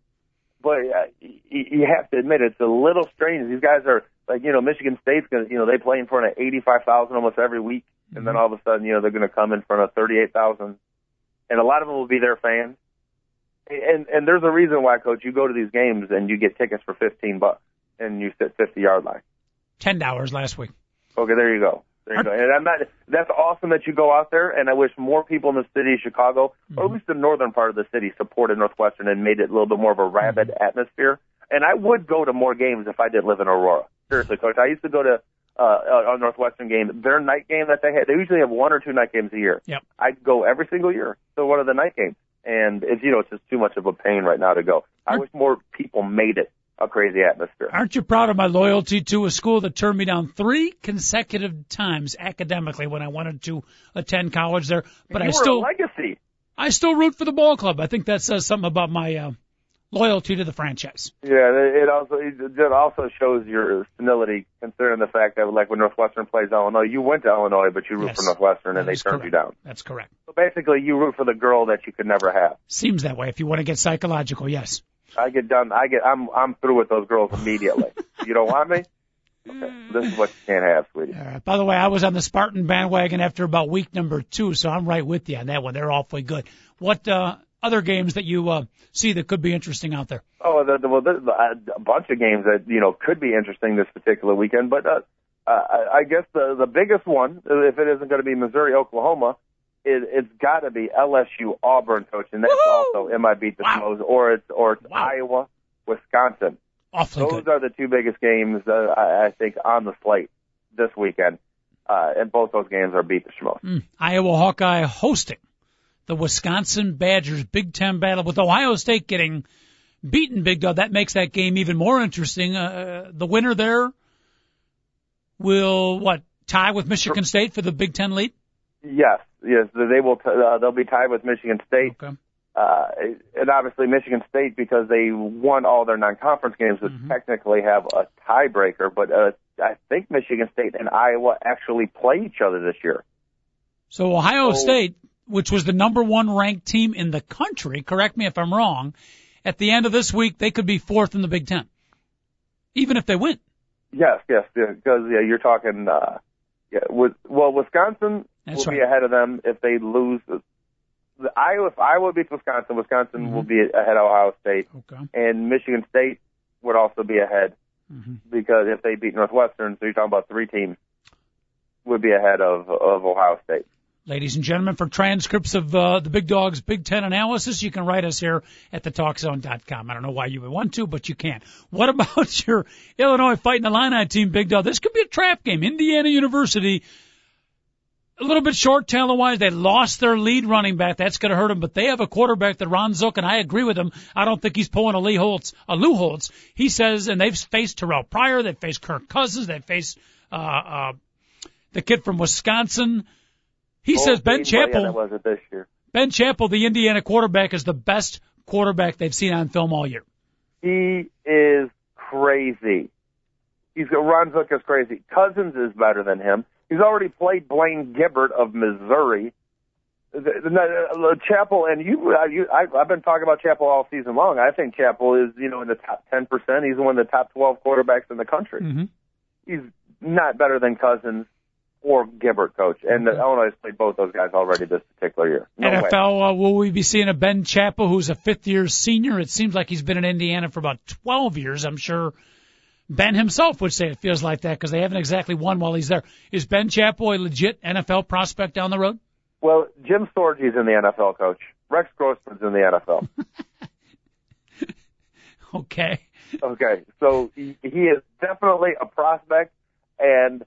But uh, you, you have to admit, it's a little strange. These guys are like, you know, Michigan State's gonna, you know, they play in front of 85,000 almost every week, and then all of a sudden, you know, they're going to come in front of 38,000, and a lot of them will be their fans. And and there's a reason why, coach, you go to these games and you get tickets for 15 bucks, and you sit 50 yard line. Ten dollars last week. Okay, there you go. There you go. And I'm not. That's awesome that you go out there, and I wish more people in the city of Chicago, or at least the northern part of the city, supported Northwestern and made it a little bit more of a rabid atmosphere. And I would go to more games if I did live in Aurora. Seriously, coach. I used to go to uh, a Northwestern game. Their night game that they had, they usually have one or two night games a year. Yep. I'd go every single year to one of the night games, and it's you know it's just too much of a pain right now to go. I wish more people made it a crazy atmosphere. Aren't you proud of my loyalty to a school that turned me down three consecutive times academically when I wanted to attend college there? But you I still a legacy. I still root for the ball club. I think that says something about my uh, loyalty to the franchise. Yeah, it also it also shows your senility, considering the fact that like when Northwestern plays Illinois, you went to Illinois, but you root Yes. for Northwestern and they turned correct. you down. That's correct. So basically, you root for the girl that you could never have. Seems that way. If you want to get psychological, yes. I get done. I get. I'm I'm through with those girls immediately. you don't want me? Okay, this is what you can't have, sweetie. All right. By the way, I was on the Spartan bandwagon after about week number two, so I'm right with you on that one. They're awfully good. What uh, other games that you uh, see that could be interesting out there? Oh, the, the, well, there's a bunch of games that you know could be interesting this particular weekend, but uh, uh, I I guess the the biggest one, if it isn't going to be Missouri Oklahoma, it, it's got to be LSU Auburn, coach, and that's Woohoo! also beat the Wow. Or it's or it's Wow. Iowa, Wisconsin. Awfully Those good. are the two biggest games uh, I, I think on the slate this weekend, uh, and both those games are beat the Schmoes. Mm. Iowa Hawkeye hosting the Wisconsin Badgers Big Ten battle with Ohio State getting beaten big dog. That makes that game even more interesting. Uh, the winner there will what tie with Michigan State for the Big Ten lead. Yes, yes, they will. T- uh, they'll be tied with Michigan State. Okay. Uh, and obviously Michigan State because they won all their non-conference games would Mhm. technically have a tiebreaker, but uh, I think Michigan State and Iowa actually play each other this year. So Ohio Oh. State, which was the number one ranked team in the country, correct me if I'm wrong, at the end of this week they could be fourth in the Big Ten, even if they win. Yes, yes, because yeah, you're talking. Uh, yeah, with well, Wisconsin That's will be ahead of them if they lose. The Iowa, if Iowa beats Wisconsin, Wisconsin Mhm. will be ahead of Ohio State, Okay. and Michigan State would also be ahead hmm because if they beat Northwestern, so you're talking about three teams would be ahead of of Ohio State. Ladies and gentlemen, for transcripts of uh, the Big Dog's Big Ten analysis, you can write us here at thetalkzone.com. I don't know why you would want to, but you can. [laughs] What about [laughs] your Illinois Fighting Illini team, Big Dog? This could be a trap game. Indiana University, a little bit short talent-wise. They lost their lead running back. That's going to hurt them, but they have a quarterback that Ron Zook, and I agree with him. I don't think he's pulling a Lee Holtz, a Lou Holtz. He says, and they've faced Terrelle Pryor, they've faced Kirk Cousins, they've faced uh, uh, the kid from Wisconsin. He says Ben Well, yeah, Chappell, that was it this year. Ben Chappell, the Indiana quarterback, is the best quarterback they've seen on film all year. He is crazy. He's Ron Zook is crazy. Cousins is better than him. He's already played Blaine Gabbert of Missouri. The, Chappell and you, uh, you I, I've been talking about Chappell all season long. I think Chappell is, you know, in the top ten percent. He's one of the top twelve quarterbacks in the country. Mm-hmm. He's not better than Cousins or Gabbert, coach. And Okay. Illinois has played both those guys already this particular year. No. NFL, uh, will we be seeing a Ben Chappell who's a fifth year senior? It seems like he's been in Indiana for about 12 years. I'm sure Ben himself would say it feels like that because they haven't exactly won while he's there. Is Ben a legit NFL prospect down the road? Well, Jim Sorgi's in the NFL, coach. Rex Grossman's in the NFL. [laughs] Okay. Okay, so he, he is definitely a prospect. and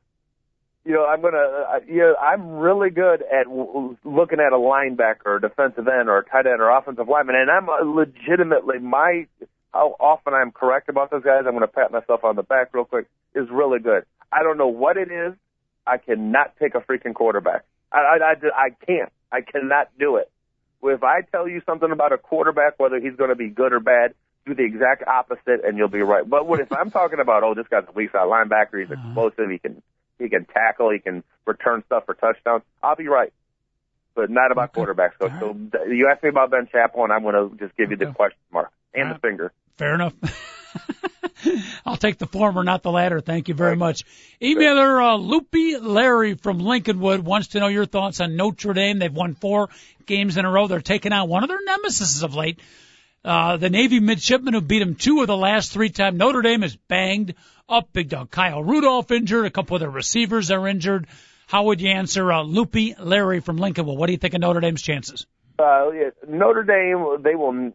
you know, I'm gonna, uh, you know, I'm really good at w- looking at a linebacker, or defensive end, or a tight end, or offensive lineman, and I'm legitimately my how often I'm correct about those guys. I'm gonna pat myself on the back real quick. Is really good. I don't know what it is. I cannot pick a freaking quarterback. I, I, I, I can't. I cannot do it. If I tell you something about a quarterback, whether he's going to be good or bad, do the exact opposite, and you'll be right. But what if I'm talking about? Oh, this guy's a weak side linebacker. He's uh-huh. explosive. He can he can tackle. He can return stuff for touchdowns. I'll be right. But not about Okay. quarterbacks. So, All so you asked me about Ben Chappell, and I'm going to just give you the question mark and All the uh-huh. finger. Fair enough. [laughs] I'll take the former, not the latter. Thank you very much. Emailer uh, Loopy Larry from Lincolnwood wants to know your thoughts on Notre Dame. They've won four games in a row. They're taking on one of their nemesis of late, uh, the Navy midshipmen who beat them two of the last three times. Notre Dame is banged up. Big dog Kyle Rudolph injured. A couple of their receivers are injured. How would you answer uh, Loopy Larry from Lincolnwood? What do you think of Notre Dame's chances? Uh, yeah, Notre Dame, they will.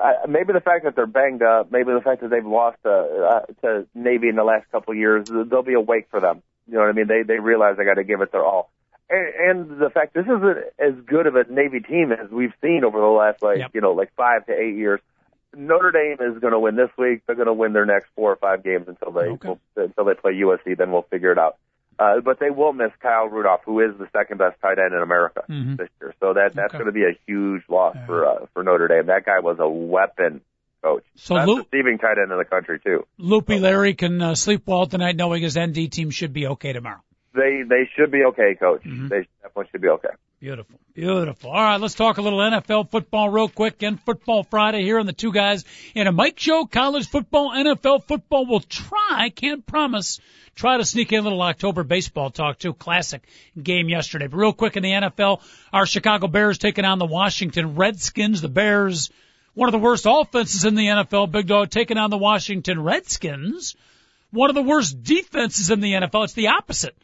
Uh, maybe the fact that they're banged up, maybe the fact that they've lost uh, uh, to Navy in the last couple of years, they'll be awake for them. You know what I mean? They they realize they got to give it their all. And, and the fact this isn't as good of a Navy team as we've seen over the last like Yep. you know like five to eight years. Notre Dame is going to win this week. They're going to win their next four or five games until they Okay. until they play USC. Then we'll figure it out. Uh, but they will miss Kyle Rudolph, who is the second best tight end in America Mhm. this year. So that that's Okay. going to be a huge loss for uh, for Notre Dame. That guy was a weapon, coach. So Best Lou- receiving tight end in the country too. Loopy Larry can uh, sleep well tonight knowing his ND team should be okay tomorrow. They they should be okay, coach. Mm-hmm. They definitely should be okay. Beautiful. Beautiful. All right, let's talk a little NFL football real quick. And Football Friday here on the two guys in a Mic show. College football, NFL football. We'll try, can't promise, try to sneak in a little October baseball talk too. Classic game yesterday. But real quick in the NFL, our Chicago Bears taking on the Washington Redskins. The Bears, one of the worst offenses in the NFL. Big dog taking on the Washington Redskins. One of the worst defenses in the NFL. It's the opposite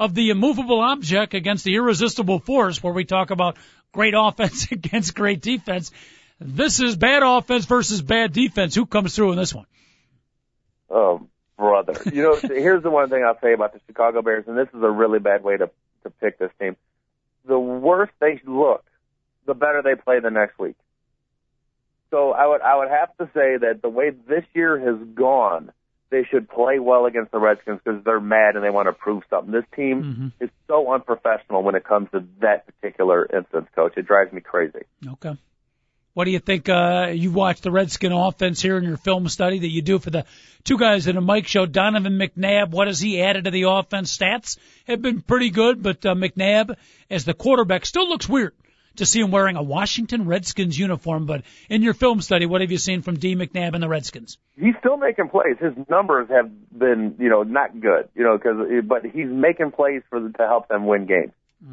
of the immovable object against the irresistible force where we talk about great [laughs] offense against great defense. This is bad offense versus bad defense. Who comes through in this one? Oh, brother. You know, [laughs] here's the one thing I'll say about the Chicago Bears, and this is a really bad way to to pick this team. The worse they look, the better they play the next week. So I would I would have to say that the way this year has gone, they should play well against the Redskins because they're mad and they want to prove something. This team is so unprofessional when it comes to that particular instance, coach. It drives me crazy. Okay. What do you think? Uh, you watched the Redskin offense here in your film study that you do for the two guys in a Mic show. Donovan McNabb, what has he added to the offense? Stats have been pretty good, but uh, McNabb as the quarterback still looks weird to see him wearing a Washington Redskins uniform. But in your film study, what have you seen from D. McNabb and the Redskins? he's still making plays. His numbers have been, you know, not good, you know, because but he's making plays for the, to help them win games.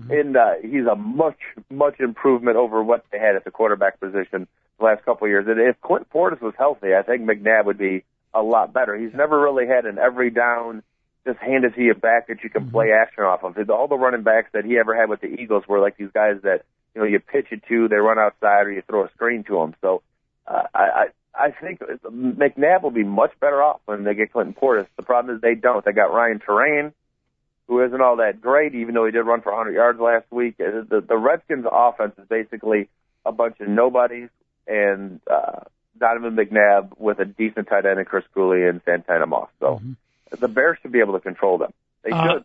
And uh, he's a much much improvement over what they had at the quarterback position the last couple of years. And if Clint Portis was healthy, I think McNabb would be a lot better. He's never really had an every down just hand it to you back that you can play action off of. All the running backs that he ever had with the Eagles were like these guys that you know you pitch it to, they run outside, or you throw a screen to them. So uh, I, I I think McNabb will be much better off when they get Clinton Portis. The problem is they don't. They got Ryan Torain, who isn't all that great, even though he did run for 100 yards last week. Uh, The, the Redskins' offense is basically a bunch of nobodies and uh, Donovan McNabb with a decent tight end in Chris Cooley and Santana Moss. So the Bears should be able to control them. They Uh, should.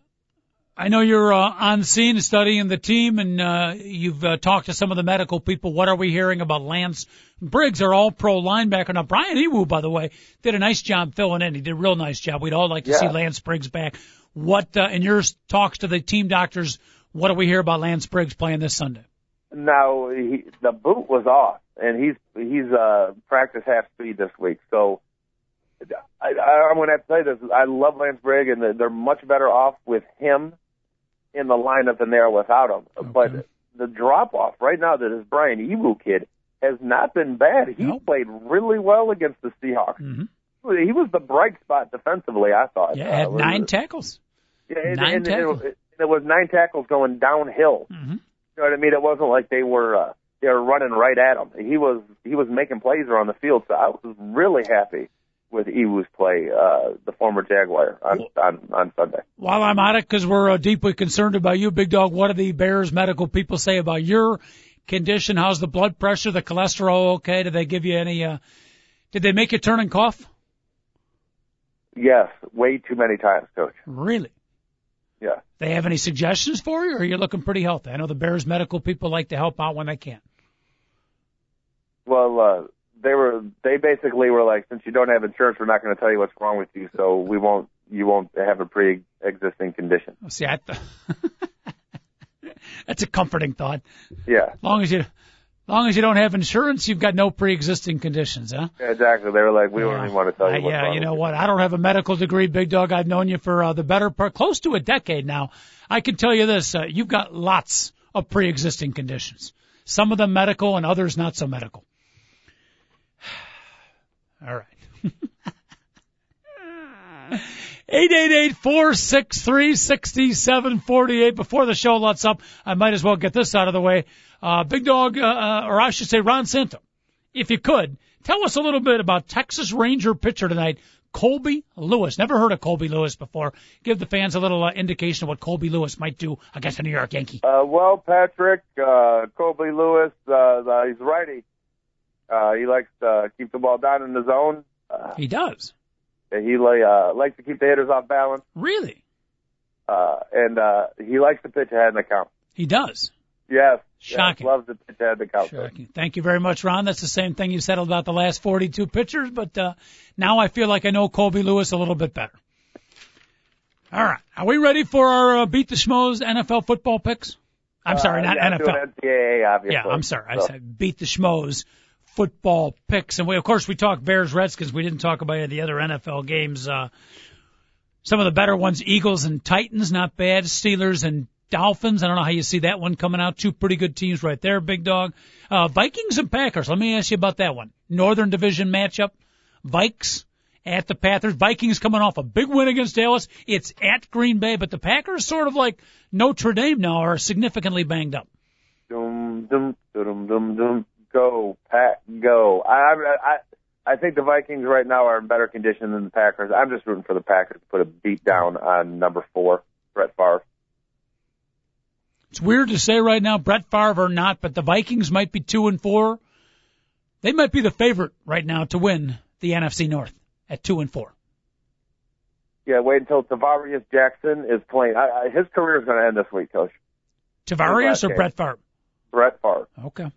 I know you're uh, on scene studying the team, and uh, you've uh, talked to some of the medical people. What are we hearing about Lance Briggs, our all-pro linebacker? Now, Brian Iwuh, by the way, did a nice job filling in. He did a real nice job. We'd all like to see Lance Briggs back. What uh, in your talks to the team doctors? What do we hear about Lance Briggs playing this Sunday? Now he, the boot was off, and he's he's uh, practice half speed this week. So I, I, I'm going to have to say this: I love Lance Briggs, and they're much better off with him in the lineup than they are without him. But the drop off right now that is Brian Iwuh kid has not been bad. He Nope. played really well against the Seahawks. Mhm. He was the bright spot defensively, I thought. Yeah, had Uh, nine tackles. yeah, and, nine and, tackles. It, it was nine tackles going downhill. hmm You know what I mean? It wasn't like they were uh, they were running right at him. He was he was making plays around the field, so I was really happy with Iwuh's play, uh, the former Jaguar on on, on Sunday. While I'm at it, because we're uh, deeply concerned about you, Big Dog, what do the Bears medical people say about your condition? How's the blood pressure, the cholesterol okay? Did they give you any, uh, did they make you turn and cough? Yes, way too many times, Coach. Really? Yeah. They have any suggestions for you, or are you looking pretty healthy? I know the Bears medical people like to help out when they can. Well, uh, they were they basically were like, since you don't have insurance, we're not going to tell you what's wrong with you, so we won't you won't have a pre-existing condition. See, I th- [laughs] that's a comforting thought. Yeah. As long as you, as long as you don't have insurance, you've got no pre-existing conditions, huh? Yeah, exactly. They were like, we don't even want to tell you Uh, what's yeah, wrong you know what? I don't have a medical degree, big dog. I've known you for uh, the better part, close to a decade now. I can tell you this: uh, you've got lots of pre-existing conditions. Some of them medical, and others not so medical. All right. Eight eight eight four six three sixty seven forty eight. Before the show lets up, I might as well get this out of the way. Uh, Big Dog, uh, uh, or I should say Ron Santo, if you could, tell us a little bit about Texas Ranger pitcher tonight, Colby Lewis. Never heard of Colby Lewis before. Give the fans a little uh, indication of what Colby Lewis might do against a New York Yankee. Uh, well, Patrick, uh, Colby Lewis, uh, he's righty. Uh, he likes to keep the ball down in the zone. Uh, He does. he uh, likes to keep the hitters off balance. Really? Uh, and, uh, he likes to pitch ahead in the count. He does. Yes. Shocking. Yes, loves to pitch ahead in the count. Shocking. Thank you very much, Ron. That's the same thing you said about the last 42 pitchers, but uh, now I feel like I know Colby Lewis a little bit better. All right. Are we ready for our uh, Beat the Schmoes NFL football picks? I'm sorry, not Uh, yeah, NFL. NCAA, obviously. Yeah, I'm sorry. I said Beat the Schmoes football picks. And we, of course, we talked Bears Redskins. We didn't talk about any of the other NFL games. Uh, some of the better ones, Eagles and Titans, not bad. Steelers and Dolphins. I don't know how you see that one coming out. Two pretty good teams right there, big dog. Uh, Vikings and Packers. Let me ask you about that one. Northern Division matchup. Vikes at the Panthers. Vikings coming off a big win against Dallas. It's at Green Bay, but the Packers sort of like Notre Dame now are significantly banged up. Dum, dum, dum, dum, dum. Go, Pat, go. I, I, I, I think the Vikings right now are in better condition than the Packers. I'm just rooting for the Packers to put a beat down on number four, Brett Favre. It's weird to say right now, Brett Favre or not, but the Vikings might be two and four. They might be the favorite right now to win the NFC North at two and four. Yeah, wait until Tarvaris Jackson is playing. I, I, his career is going to end this week, Coach. Tarvaris or game. Brett Favre? Brett Favre. Okay.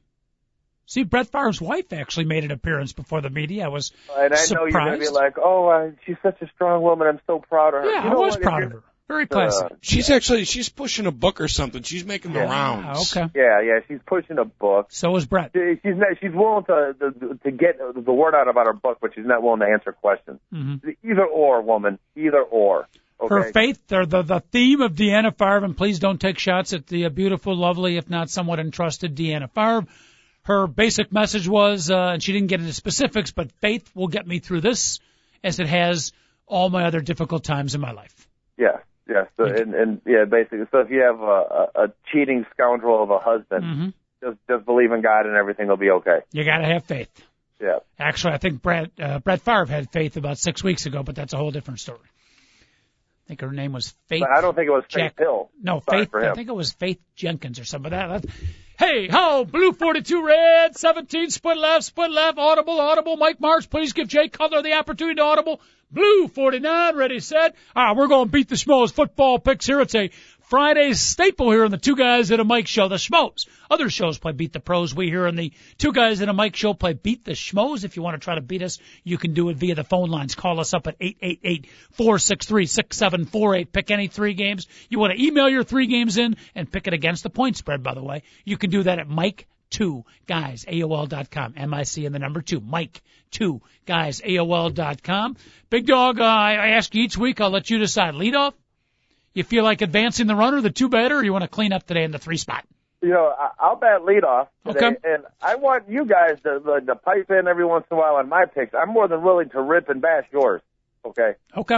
See, Brett Favre's wife actually made an appearance before the media. I was And I know you're going to be like, oh, uh, she's such a strong woman. I'm so proud of her. yeah, You I was what? Proud of her. Very classy. Uh, She's actually she's pushing a book or something. She's making the Yeah. rounds. okay. Yeah, yeah, she's pushing a book. So is Brett. She- She's not, she's willing to, to to get the word out about her book, but she's not willing to answer questions. hmm Either or, woman. Either or. Okay. Her faith, or the the theme of Deanna Favre, and please don't take shots at the uh, beautiful, lovely, if not somewhat entrusted Deanna Favre. Her basic message was, uh, and she didn't get into specifics, but faith will get me through this, as it has all my other difficult times in my life. Yes, yes. So, and, and yeah, basically. So if you have a, a, cheating scoundrel of a husband, hmm just just believe in God and everything will be okay. You got to have faith. Yeah. Actually, I think Brett uh, Brett Favre had faith about six weeks ago, but that's a whole different story. I think her name was Faith. But I don't think it was Faith Jack- Hill. No, Sorry Faith. I think it was Faith Jenkins or something. That, that, hey, ho, blue 42 red, 17, split left, split left, audible, audible. Mike Martz, please give Jay Cutler the opportunity to audible. Blue 49, ready, set. Ah, we're going to beat the Schmoes football picks here. It's a Friday staple here on the Two Guys in a Mic show. The Schmoes. Other shows play Beat the Pros. We here on the Two Guys in a Mic show play Beat the Schmoes. If you want to try to beat us, you can do it via the phone lines. Call us up at 888-463-6748. Pick any three games. You want to email your three games in and pick it against the point spread, by the way. You can do that at Mic two guys AOL.com. M-I-C and the number two. Mic two guys AOL.com. Big dog, uh, I ask you each week. I'll let you decide. Lead off. You feel like advancing the runner, the two better, or you want to clean up today in the three spot? You know, I- I'll bat leadoff today, Okay. and I want you guys to, to, pipe in every once in a while on my picks. I'm more than willing to rip and bash yours. Okay. Okay.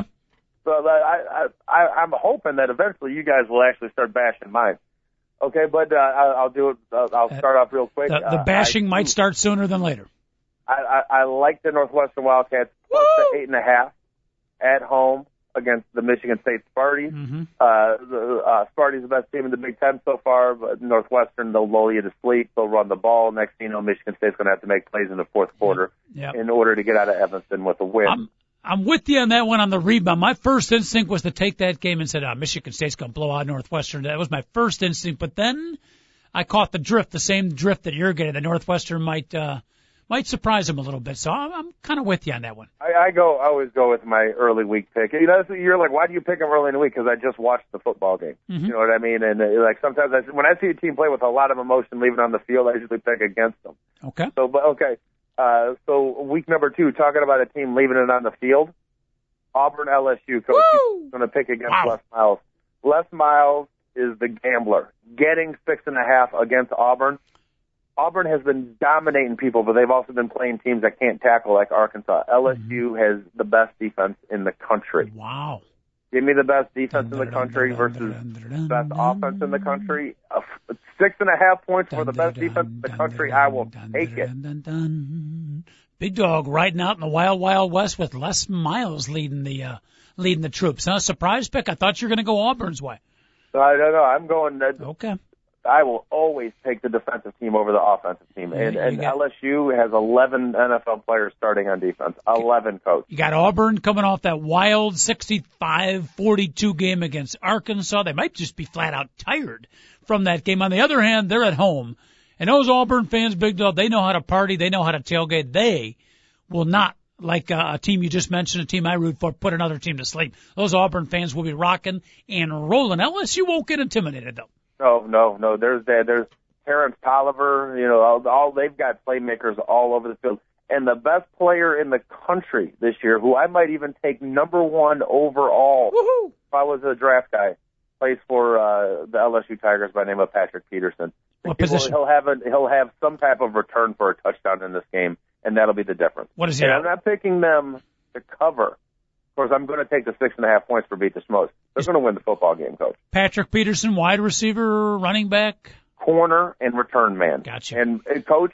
So uh, I, I, I, I'm hoping that eventually you guys will actually start bashing mine. Okay, but uh, I'll do it. I'll I'll start off real quick. The, the Uh, bashing I, might start sooner than later. I, I, I like the Northwestern Wildcats plus the eight and a half at home against the Michigan State Sparties. Mm-hmm. Uh, the uh, Sparty's the best team in the Big Ten so far, but Northwestern they'll lull you to sleep. They'll run the ball. Next thing you know, Michigan State's going to have to make plays in the fourth quarter Yep. in order to get out of Evanston with a win. I'm I'm with you on that one on the rebound. My first instinct was to take that game and said, ah, Michigan State's going to blow out Northwestern. That was my first instinct, but then I caught the drift, the same drift that you're getting. The Northwestern might uh, might surprise him a little bit. So I'm, I'm kind of with you on that one. I, I go. I always go with my early week pick. You know, you're like, why do you pick them early in the week? Because I just watched the football game. Mm-hmm. You know what I mean? And uh, like sometimes I, when I see a team play with a lot of emotion leaving on the field, I usually pick against them. Okay. So, but okay. Uh, so week number two, talking about a team leaving it on the field. Auburn LSU coach Woo! going to pick against Wow. Les Miles. Les Miles is the gambler, getting six and a half against Auburn. Auburn has been dominating people, but they've also been playing teams that can't tackle like Arkansas. LSU has the best defense in the country. Wow. Give me the best defense in the country versus the best offense in the country. Uh, Six and a half points for the best defense in the country. I will take it. Big dog riding out in the wild, wild west with Les Miles leading the uh, leading the troops. Huh? Surprise pick. I thought you were going to go Auburn's way. I don't know. I'm going. Uh, Okay. I will always take the defensive team over the offensive team. And, and got- LSU has 11 NFL players starting on defense. 11 coach. You got Auburn coming off that wild 65-42 game against Arkansas. They might just be flat out tired from that game. On the other hand, they're at home. And those Auburn fans, Big Dog, they know how to party. They know how to tailgate. They will not, like uh, a team you just mentioned, a team I root for, put another team to sleep. Those Auburn fans will be rocking and rolling. LSU won't get intimidated though. No, no, no. There's that. There's Terrence Toliver. You know, all, all they've got playmakers all over the field. And the best player in the country this year, who I might even take number one overall Woohoo! if I was a draft guy, plays for uh, the LSU Tigers by the name of Patrick Peterson. What position? He'll have a, he'll have some type of return for a touchdown in this game, and that'll be the difference. What is he? And I'm not picking them to cover. Of course, I'm going to take the six and a half points for beat the Schmoes. They're going to win the football game, coach. Patrick Peterson, wide receiver, running back. Corner and return man. Gotcha. And, and coach,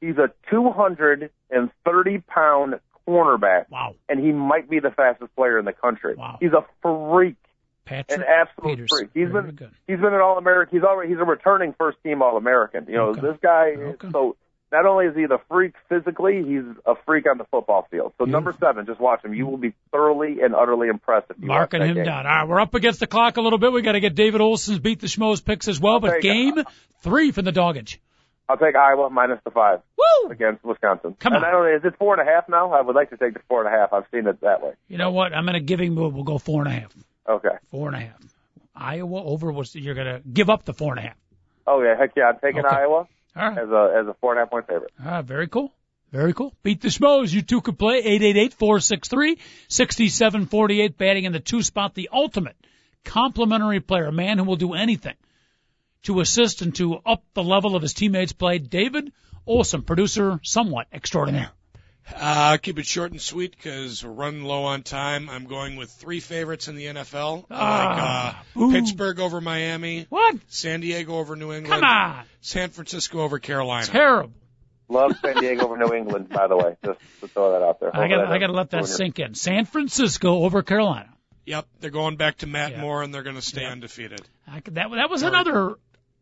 he's a 230 pound cornerback, Wow. and he might be the fastest player in the country. Wow. He's a freak. Patrick An absolute Peterson. freak. He's Very been good. he's been an All American. He's already he's a returning first team All American. You know Okay. this guy. Okay. So not only is he the freak physically, he's a freak on the football field. So number seven, just watch him. You will be thoroughly and utterly impressed if you Marking him game. down. All right, we're up against the clock a little bit. We got to get David Olson's beat the schmoes picks as well. But take it. game three from the doggage. I'll take Iowa minus the five Woo! against Wisconsin. Come and on. I don't know, is it four and a half now? I would like to take the four and a half. I've seen it that way. You know what? I'm in a giving mood. We'll go four and a half. Okay. Four and a half. Iowa over was you're gonna give up the four and a half. Oh yeah, heck yeah, I'm taking Okay. Iowa All right. as a as a four and a half point favorite. Ah, very cool. Very cool. Beat the Schmoes. You two could play 888-463-6748 batting in the two spot. The ultimate complimentary player, a man who will do anything to assist and to up the level of his teammates' play. David Olson, producer somewhat extraordinaire. Uh, keep it short and sweet because we're running low on time. I'm going with three favorites in the NFL. I Ah, like uh. Pittsburgh over Miami, What? San Diego over New England, Come on. San Francisco over Carolina. Terrible. Love San Diego over New England, by the way. Just to throw that out there. I got Hope I got to let that sink in. San Francisco over Carolina. Yep, they're going back to Matt Yeah. Moore and they're going to stay undefeated. I could, that that was another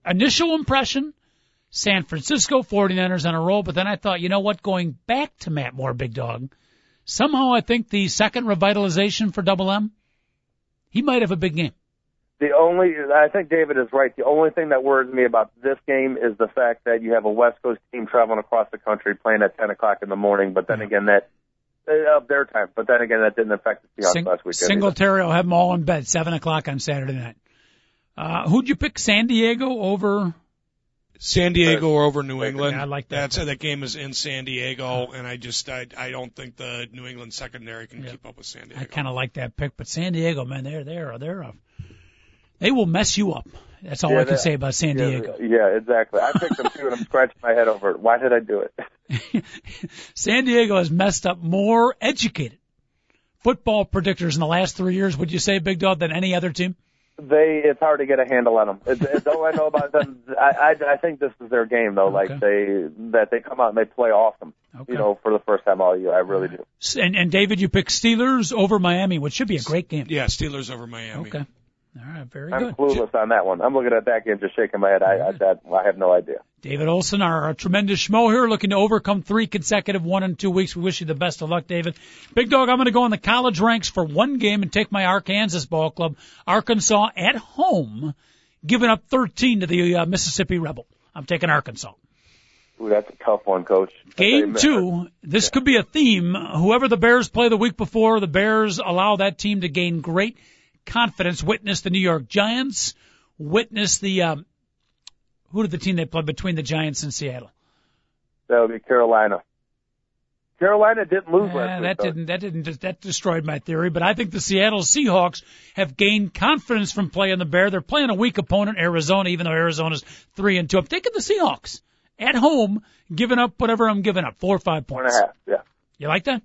initial impression. San Francisco 49ers on a roll, but then I thought, you know what, going back to Matt Moore, big dog, somehow I think the second revitalization for Double M, he might have a big game. The only, I think David is right. The only thing that worries me about this game is the fact that you have a West Coast team traveling across the country playing at 10 o'clock in the morning, but then again, that, uh, of their time, but then again, that didn't affect the Seahawks Sing, last weekend. Singletary will have them all in bed, 7 o'clock on Saturday night. Uh, who'd you pick, San Diego over? San Diego or over New England. Yeah, I like that. That's uh, that game is in San Diego, and I just I I don't think the New England secondary can Yeah. keep up with San Diego. I kind of like that pick, but San Diego, man, they're, they're, they're, a, they will mess you up. That's all Yeah, I can that- say about San yeah, Diego. Yeah, exactly. I picked them too, and I'm [laughs] scratching my head over it. Why did I do it? [laughs] San Diego has messed up more educated football predictors in the last three years, would you say, Big Dog, than any other team? They it's hard to get a handle on them. It's, it's all I know about them. [laughs] I, I I think this is their game though. Like they that they come out and they play awesome. Okay. You know, for the first time all year, I really do. And, and David, you pick Steelers over Miami, which should be a great game. Yeah, Steelers over Miami. Okay. All right, very I'm good. clueless on that one. I'm looking at that game, just shaking my head. I I, that, I have no idea. David Olson, our, our tremendous schmo here, looking to overcome three consecutive one and two weeks. We wish you the best of luck, David. Big dog, I'm going to go in the college ranks for one game and take my Arkansas ball club, Arkansas at home, giving up 13 to the uh, Mississippi Rebel. I'm taking Arkansas. Ooh, that's a tough one, Coach. Game two, this could be a theme. Whoever the Bears play the week before, the Bears allow that team to gain great confidence. Witness the New York Giants. Witness the um, who did the team they played between the Giants and Seattle? That would be Carolina. Carolina didn't lose Yeah, last that didn't that didn't that destroyed my theory. But I think the Seattle Seahawks have gained confidence from playing the Bear. They're playing a weak opponent, Arizona, even though Arizona's three and two. I'm taking the Seahawks at home, giving up whatever I'm giving up, four or five points. a half. Yeah. You like that?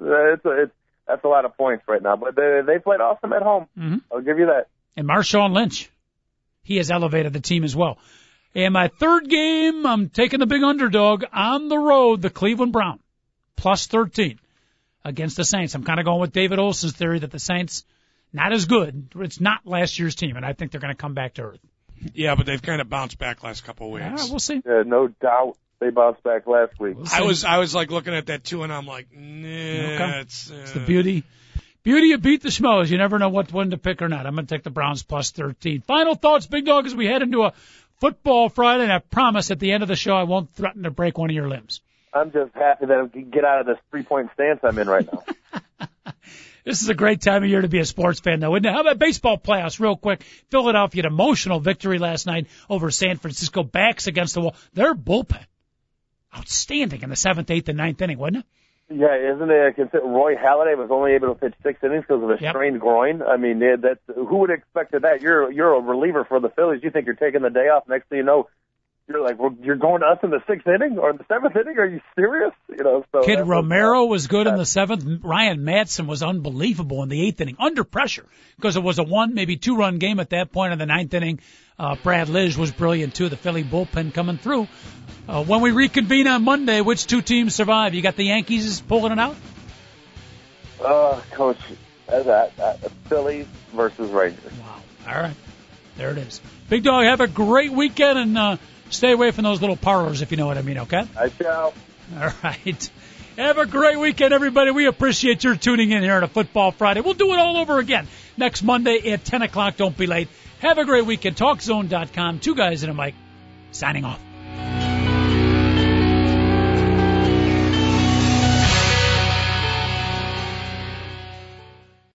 Uh, It's a, it's that's a lot of points right now, but they they played awesome at home. Mhm. I'll give you that. and Marshawn Lynch. He has elevated the team as well. And my third game, I'm taking the big underdog on the road, the Cleveland Brown, plus 13 against the Saints. I'm kind of going with David Olson's theory that the Saints not as good. It's not last year's team, and I think they're going to come back to earth. Yeah, but they've kind of bounced back last couple of weeks. All right, we'll see. Yeah, no doubt they bounced back last week. We'll. I was I was like looking at that too, and I'm like, nah, Okay. it's, uh, It's the beauty. Beauty of beat the schmoes. You never know what one to pick or not. I'm going to take the Browns plus 13. Final thoughts, Big Dog, as we head into a football Friday, and I promise at the end of the show I won't threaten to break one of your limbs. I'm just happy that I can get out of this three point stance I'm in right now. [laughs] This is a great time of year to be a sports fan, though, isn't it? How about baseball playoffs, real quick? Philadelphia, an emotional victory last night over San Francisco. Backs against the wall. Their bullpen, outstanding in the seventh, eighth, and ninth inning, wasn't it? Yeah, isn't it? Consider Roy Halladay was only able to pitch six innings because of a Yep. strained groin. I mean, that's who would have expected that? You're you're a reliever for the Phillies. You think you're taking the day off? Next thing you know, you're like, well, you're going to us in the sixth inning or the seventh inning? Are you serious? You know, so Kid Romero was good in the seventh. Ryan Madson was unbelievable in the eighth inning, under pressure, because it was a one, maybe two run game at that point in the ninth inning. Uh, Brad Lidge was brilliant too. The Philly bullpen coming through. Uh, when we reconvene on Monday, which two teams survive? You got the Yankees pulling it out? Uh, coach, uh, that uh, Phillies versus Rangers. Wow. All right. There it is. Big dog, have a great weekend and uh, stay away from those little parlors if you know what I mean, okay? I shall. All right. Have a great weekend, everybody. We appreciate your tuning in here on a Football Friday. We'll do it all over again next Monday at 10 o'clock. Don't be late. Have a great weekend. TalkZone.com. Two guys in a mic. Signing off.